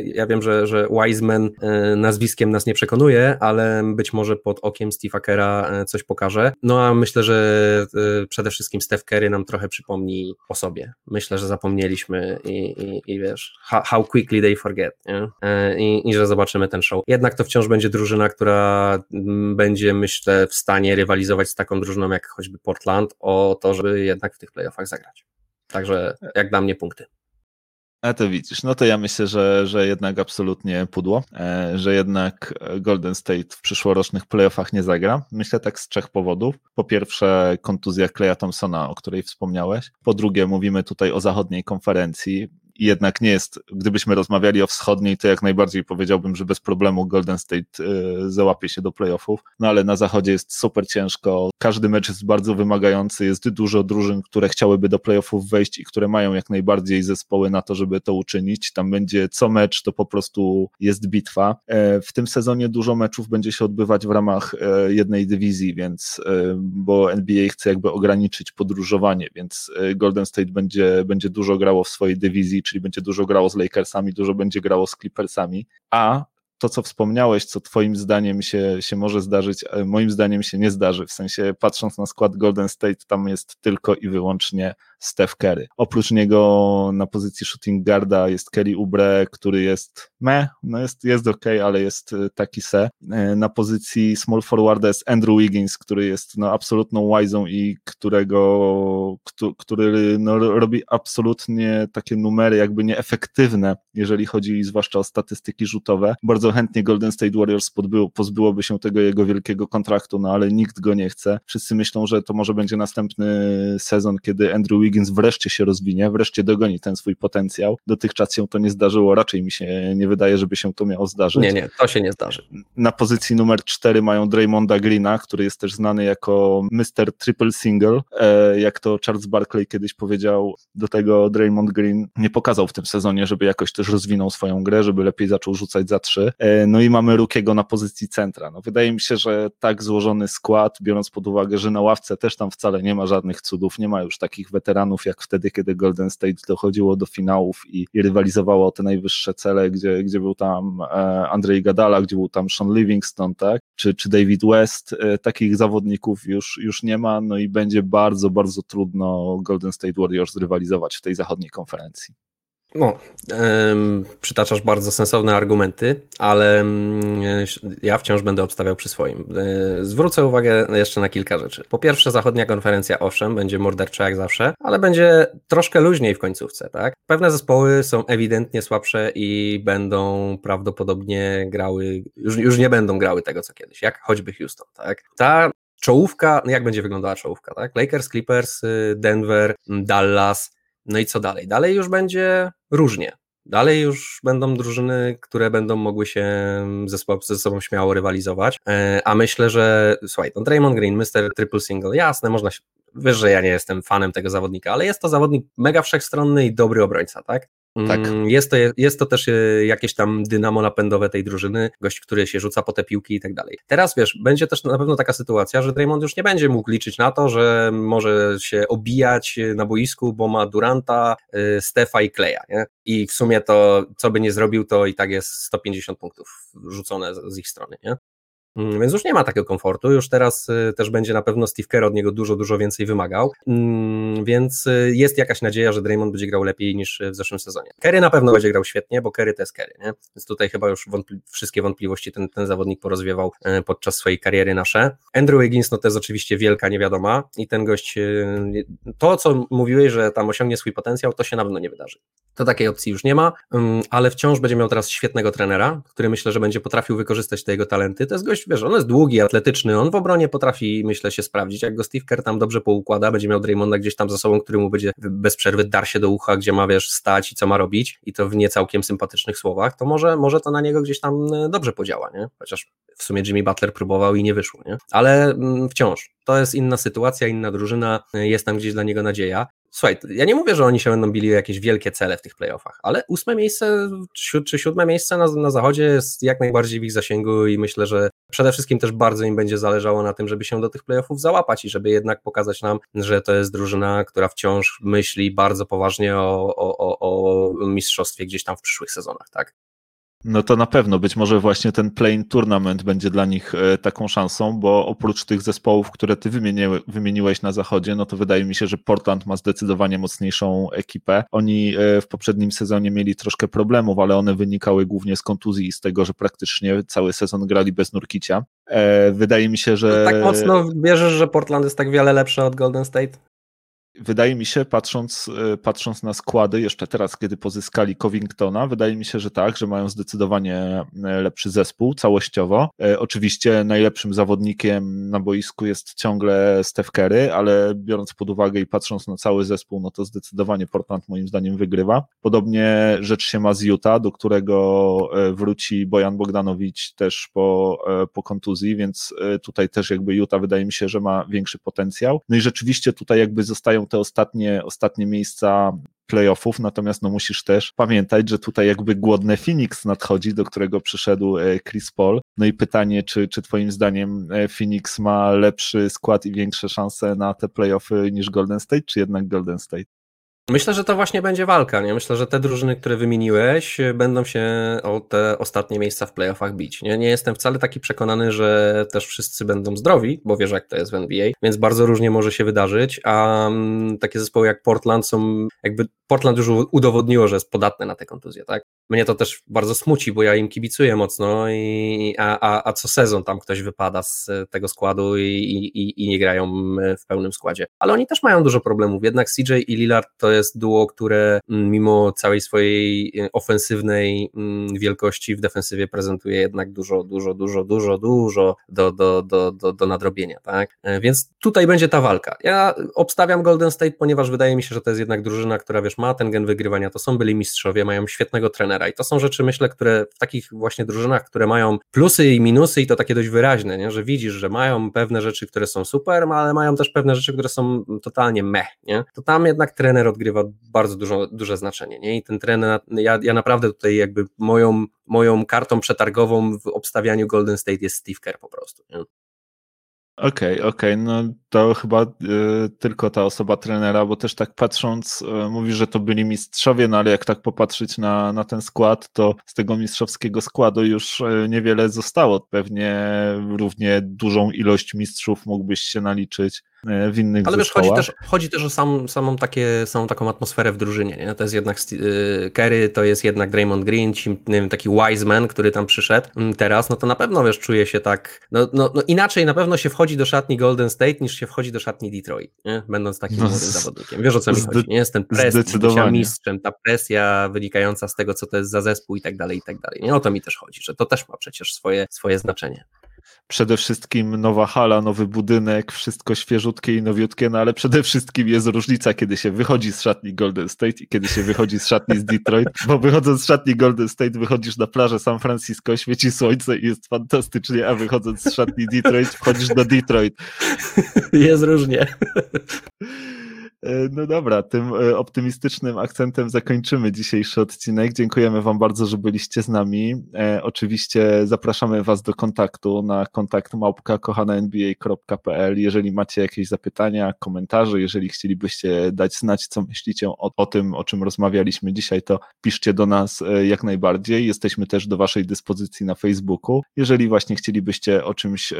Ja wiem, że, że Wiseman nazwiskiem nas nie przekonuje, ale być może pod okiem Steve'a Kera coś pokaże. No a myślę, że przede wszystkim Steph Curry nam trochę przypomni o sobie. Myślę, że zapomnieliśmy i, i, i wiesz, how quickly they forget, nie? E, I, I że zobaczymy ten show. Jednak to wciąż będzie drużyna, która mm, będzie, myślę, w stanie rywalizować z taką drużyną jak choćby Portland o to, żeby jednak w tych playoffach zagrać. Także jak dla mnie punkty. A to widzisz, no to ja myślę, że, że jednak absolutnie pudło, e, że jednak Golden State w przyszłorocznych playoffach nie zagra. Myślę tak z trzech powodów. Po pierwsze kontuzja Kleja Thompsona, o której wspomniałeś. Po drugie mówimy tutaj o zachodniej konferencji jednak nie jest, gdybyśmy rozmawiali o wschodniej, to jak najbardziej powiedziałbym, że bez problemu Golden State y, załapie się do playoffów, no ale na zachodzie jest super ciężko, każdy mecz jest bardzo wymagający, jest dużo drużyn, które chciałyby do playoffów wejść i które mają jak najbardziej zespoły na to, żeby to uczynić, tam będzie co mecz, to po prostu jest bitwa. E, w tym sezonie dużo meczów będzie się odbywać w ramach e, jednej dywizji, więc, e, bo NBA chce jakby ograniczyć podróżowanie, więc Golden State będzie, będzie dużo grało w swojej dywizji, czyli będzie dużo grało z Lakersami, dużo będzie grało z Clippersami, a to, co wspomniałeś, co Twoim zdaniem się, się może zdarzyć, moim zdaniem się nie zdarzy. W sensie, patrząc na skład Golden State, tam jest tylko i wyłącznie Steph Curry. Oprócz niego na pozycji shooting guarda jest Kelly Oubre, który jest me, no jest, jest ok, ale jest e, taki se. E, na pozycji small forwarda jest Andrew Wiggins, który jest no, absolutną wizą i którego, który no, robi absolutnie takie numery jakby nieefektywne, jeżeli chodzi zwłaszcza o statystyki rzutowe. Bardzo chętnie Golden State Warriors podbyło, pozbyłoby się tego jego wielkiego kontraktu, no ale nikt go nie chce. Wszyscy myślą, że to może będzie następny sezon, kiedy Andrew Wiggins Wiggins wreszcie się rozwinie, wreszcie dogoni ten swój potencjał. Dotychczas się to nie zdarzyło, raczej mi się nie wydaje, żeby się to miało zdarzyć. Nie, nie, to się nie zdarzy. Na pozycji numer 4 mają Draymonda Greena, który jest też znany jako Mr. Triple Single, e, jak to Charles Barkley kiedyś powiedział, do tego Draymond Green nie pokazał w tym sezonie, żeby jakoś też rozwinął swoją grę, żeby lepiej zaczął rzucać za trzy. E, no i mamy Rukiego na pozycji centra. No wydaje mi się, że tak złożony skład, biorąc pod uwagę, że na ławce też tam wcale nie ma żadnych cudów, nie ma już takich weteranów, weteranów, jak wtedy, kiedy Golden State dochodziło do finałów i, i rywalizowało o te najwyższe cele, gdzie, gdzie był tam e, Andrzej Gadala, gdzie był tam Sean Livingston, tak? Czy, czy David West. E, takich zawodników już, już nie ma, no i będzie bardzo, bardzo trudno Golden State Warriors rywalizować w tej zachodniej konferencji. No, przytaczasz bardzo sensowne argumenty, ale ja wciąż będę obstawiał przy swoim. E, zwrócę uwagę jeszcze na kilka rzeczy. Po pierwsze, zachodnia konferencja, owszem, będzie mordercza jak zawsze, ale będzie troszkę luźniej w końcówce, tak? Pewne zespoły są ewidentnie słabsze i będą prawdopodobnie grały, już, już nie będą grały tego co kiedyś, jak choćby Houston, tak? Ta czołówka, jak będzie wyglądała czołówka, tak? Lakers, Clippers, y, Denver, Dallas, no i co dalej? Dalej już będzie różnie. Dalej już będą drużyny, które będą mogły się ze, ze sobą śmiało rywalizować, e, a myślę, że słuchaj, ten Draymond Green, Mr. Triple Single, jasne, można się, wiesz, że ja nie jestem fanem tego zawodnika, ale jest to zawodnik mega wszechstronny i dobry obrońca, tak? Tak. Mm, jest to, jest to też e, jakieś tam dynamo napędowe tej drużyny, gość, który się rzuca po te piłki i tak dalej. Teraz wiesz, będzie też na pewno taka sytuacja, że Draymond już nie będzie mógł liczyć na to, że może się obijać na boisku, bo ma Duranta, e, Stefa i Kleja, nie? I w sumie to, co by nie zrobił, to i tak jest 150 punktów rzucone z ich strony, nie? Mm, więc już nie ma takiego komfortu, już teraz y, też będzie na pewno Steve Kerr od niego dużo, dużo więcej wymagał, mm, więc y, jest jakaś nadzieja, że Draymond będzie grał lepiej niż w zeszłym sezonie. Kerry na pewno będzie grał świetnie, bo Kerry to jest Kerry, nie? więc tutaj chyba już wątpli wszystkie wątpliwości ten, ten zawodnik porozwiewał y, podczas swojej kariery nasze. Andrew Wiggins no to jest oczywiście wielka niewiadoma i ten gość, to co mówiłeś, że tam osiągnie swój potencjał, to się na pewno nie wydarzy. To takiej opcji już nie ma, mm, ale wciąż będzie miał teraz świetnego trenera, który myślę, że będzie potrafił wykorzystać te jego talenty. To jest gość wiesz, on jest długi, atletyczny, on w obronie potrafi, myślę, się sprawdzić. Jak go Steve Kerr tam dobrze poukłada, będzie miał Draymonda gdzieś tam za sobą, który mu będzie bez przerwy dar się do ucha, gdzie ma, wiesz, stać i co ma robić i to w nie całkiem sympatycznych słowach, to może, może to na niego gdzieś tam e, dobrze podziała, nie? Chociaż w sumie Jimmy Butler próbował i nie wyszło, nie? Ale mm, wciąż, to jest inna sytuacja, inna drużyna, e, jest tam gdzieś dla niego nadzieja słuchaj, ja nie mówię, że oni się będą bili o jakieś wielkie cele w tych playoffach, ale ósme miejsce czy siódme miejsce na, na zachodzie jest jak najbardziej w ich zasięgu i myślę, że przede wszystkim też bardzo im będzie zależało na tym, żeby się do tych playoffów załapać i żeby jednak pokazać nam, że to jest drużyna, która wciąż myśli bardzo poważnie o, o, o, o mistrzostwie gdzieś tam w przyszłych sezonach, tak? No to na pewno, być może właśnie ten Playing Tournament będzie dla nich e, taką szansą, bo oprócz tych zespołów, które ty wymieniłeś na zachodzie, no to wydaje mi się, że Portland ma zdecydowanie mocniejszą ekipę. Oni e, w poprzednim sezonie mieli troszkę problemów, ale one wynikały głównie z kontuzji i z tego, że praktycznie cały sezon grali bez Nurkicia. E, wydaje mi się, że... tak mocno wierzysz, że Portland jest tak wiele lepsze od Golden State? Wydaje mi się, patrząc, e, patrząc na składy, jeszcze teraz, kiedy pozyskali Covingtona, wydaje mi się, że tak, że mają zdecydowanie e, lepszy zespół całościowo. Oczywiście najlepszym zawodnikiem na boisku jest ciągle Steph Curry, ale biorąc pod uwagę i patrząc na cały zespół, no to zdecydowanie Portland moim zdaniem wygrywa. Podobnie rzecz się ma z Utah, do którego wróci Bojan Bogdanowicz też po, po kontuzji, więc tutaj też jakby Utah wydaje mi się, że ma większy potencjał. No i rzeczywiście tutaj jakby zostają te ostatnie, ostatnie miejsca playoffów, natomiast no musisz też pamiętać, że tutaj jakby głodny Phoenix nadchodzi, do którego przyszedł e, Chris Paul. No i pytanie, czy, czy twoim zdaniem e, Phoenix ma lepszy skład i większe szanse na te playoffy niż Golden State, czy jednak Golden State? Myślę, że to właśnie będzie walka. Nie? Myślę, że te drużyny, które wymieniłeś, będą się o te ostatnie miejsca w playoffach bić. Nie, nie jestem wcale taki przekonany, że też wszyscy będą zdrowi, bo wiesz, jak to jest w NBA, więc bardzo różnie może się wydarzyć. A um, takie zespoły jak Portland są, jakby Portland już udowodniło, że jest podatne na te kontuzje, tak? Mnie to też bardzo smuci, bo ja im kibicuję mocno, i, a, a, a co sezon tam ktoś wypada z tego składu i, i, i nie grają w pełnym składzie. Ale oni też mają dużo problemów. Jednak CJ i Lillard to jest duo, które mm, mimo całej swojej y, ofensywnej mm, wielkości w defensywie prezentuje jednak dużo, dużo, dużo, dużo, dużo do, do, do, do, do nadrobienia, tak? E, więc tutaj będzie ta walka. Ja obstawiam Golden State, ponieważ wydaje mi się, że to jest jednak drużyna, która wiesz, ma ten gen wygrywania, to są byli mistrzowie, mają świetnego trenera i to są rzeczy, myślę, które w takich właśnie drużynach, które mają plusy i minusy i to takie dość wyraźne, nie? że widzisz, że mają pewne rzeczy, które są super, ale mają też pewne rzeczy, które są totalnie meh, nie? to tam jednak trener odgrywa bardzo dużo, duże znaczenie nie? i ten trener, ja, ja naprawdę tutaj jakby moją, moją kartą przetargową w obstawianiu Golden State jest Steve Kerr po prostu. Nie? Okej, okay, okej, okay. no to chyba y, tylko ta osoba trenera, bo też tak patrząc, y, mówi, że to byli mistrzowie, no ale jak tak popatrzeć na, na ten skład, to z tego mistrzowskiego składu już y, niewiele zostało. Pewnie równie dużą ilość mistrzów mógłbyś się naliczyć E, w innych Ale wiesz, chodzi też, chodzi też o sam, samą, takie, samą taką atmosferę w drużynie. Nie? To jest jednak e, Kerry, to jest jednak Draymond Green, ci, wiem, taki Wiseman, który tam przyszedł mm, teraz, no to na pewno wiesz, czuje się tak, no, no, no inaczej na pewno się wchodzi do szatni Golden State niż się wchodzi do szatni Detroit, nie? będąc takim no, młodym zawodnikiem. Wiesz o co mi chodzi, nie? Jest ten pres, bycia mistrzem, ta presja wynikająca z tego, co to jest za zespół i tak dalej, i tak dalej. Nie o to mi też chodzi, że to też ma przecież swoje, swoje znaczenie przede wszystkim nowa hala, nowy budynek, wszystko świeżutkie i nowiutkie, no ale przede wszystkim jest różnica, kiedy się wychodzi z szatni Golden State i kiedy się wychodzi z szatni z Detroit, bo wychodząc z szatni Golden State wychodzisz na plażę San Francisco, świeci słońce i jest fantastycznie, a wychodząc z szatni Detroit wchodzisz do Detroit. Jest różnie. E, no dobra, tym e, optymistycznym akcentem zakończymy dzisiejszy odcinek. Dziękujemy Wam bardzo, że byliście z nami. E, oczywiście zapraszamy Was do kontaktu na kontakt małpka Jeżeli macie jakieś zapytania, komentarze, jeżeli chcielibyście dać znać, co myślicie o, o tym, o czym rozmawialiśmy dzisiaj, to piszcie do nas jak najbardziej. Jesteśmy też do Waszej dyspozycji na Facebooku. Jeżeli właśnie chcielibyście o czymś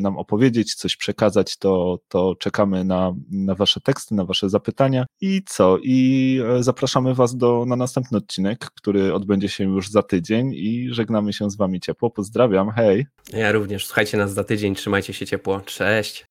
nam opowiedzieć, coś przekazać, to, to czekamy na, na Wasze teksty, na Wasze zapytania. I co? I e, zapraszamy Was do, na następny odcinek, który odbędzie się już za tydzień i żegnamy się z Wami ciepło. Pozdrawiam, hej. Ja również. Słuchajcie nas za tydzień, trzymajcie się ciepło. Cześć.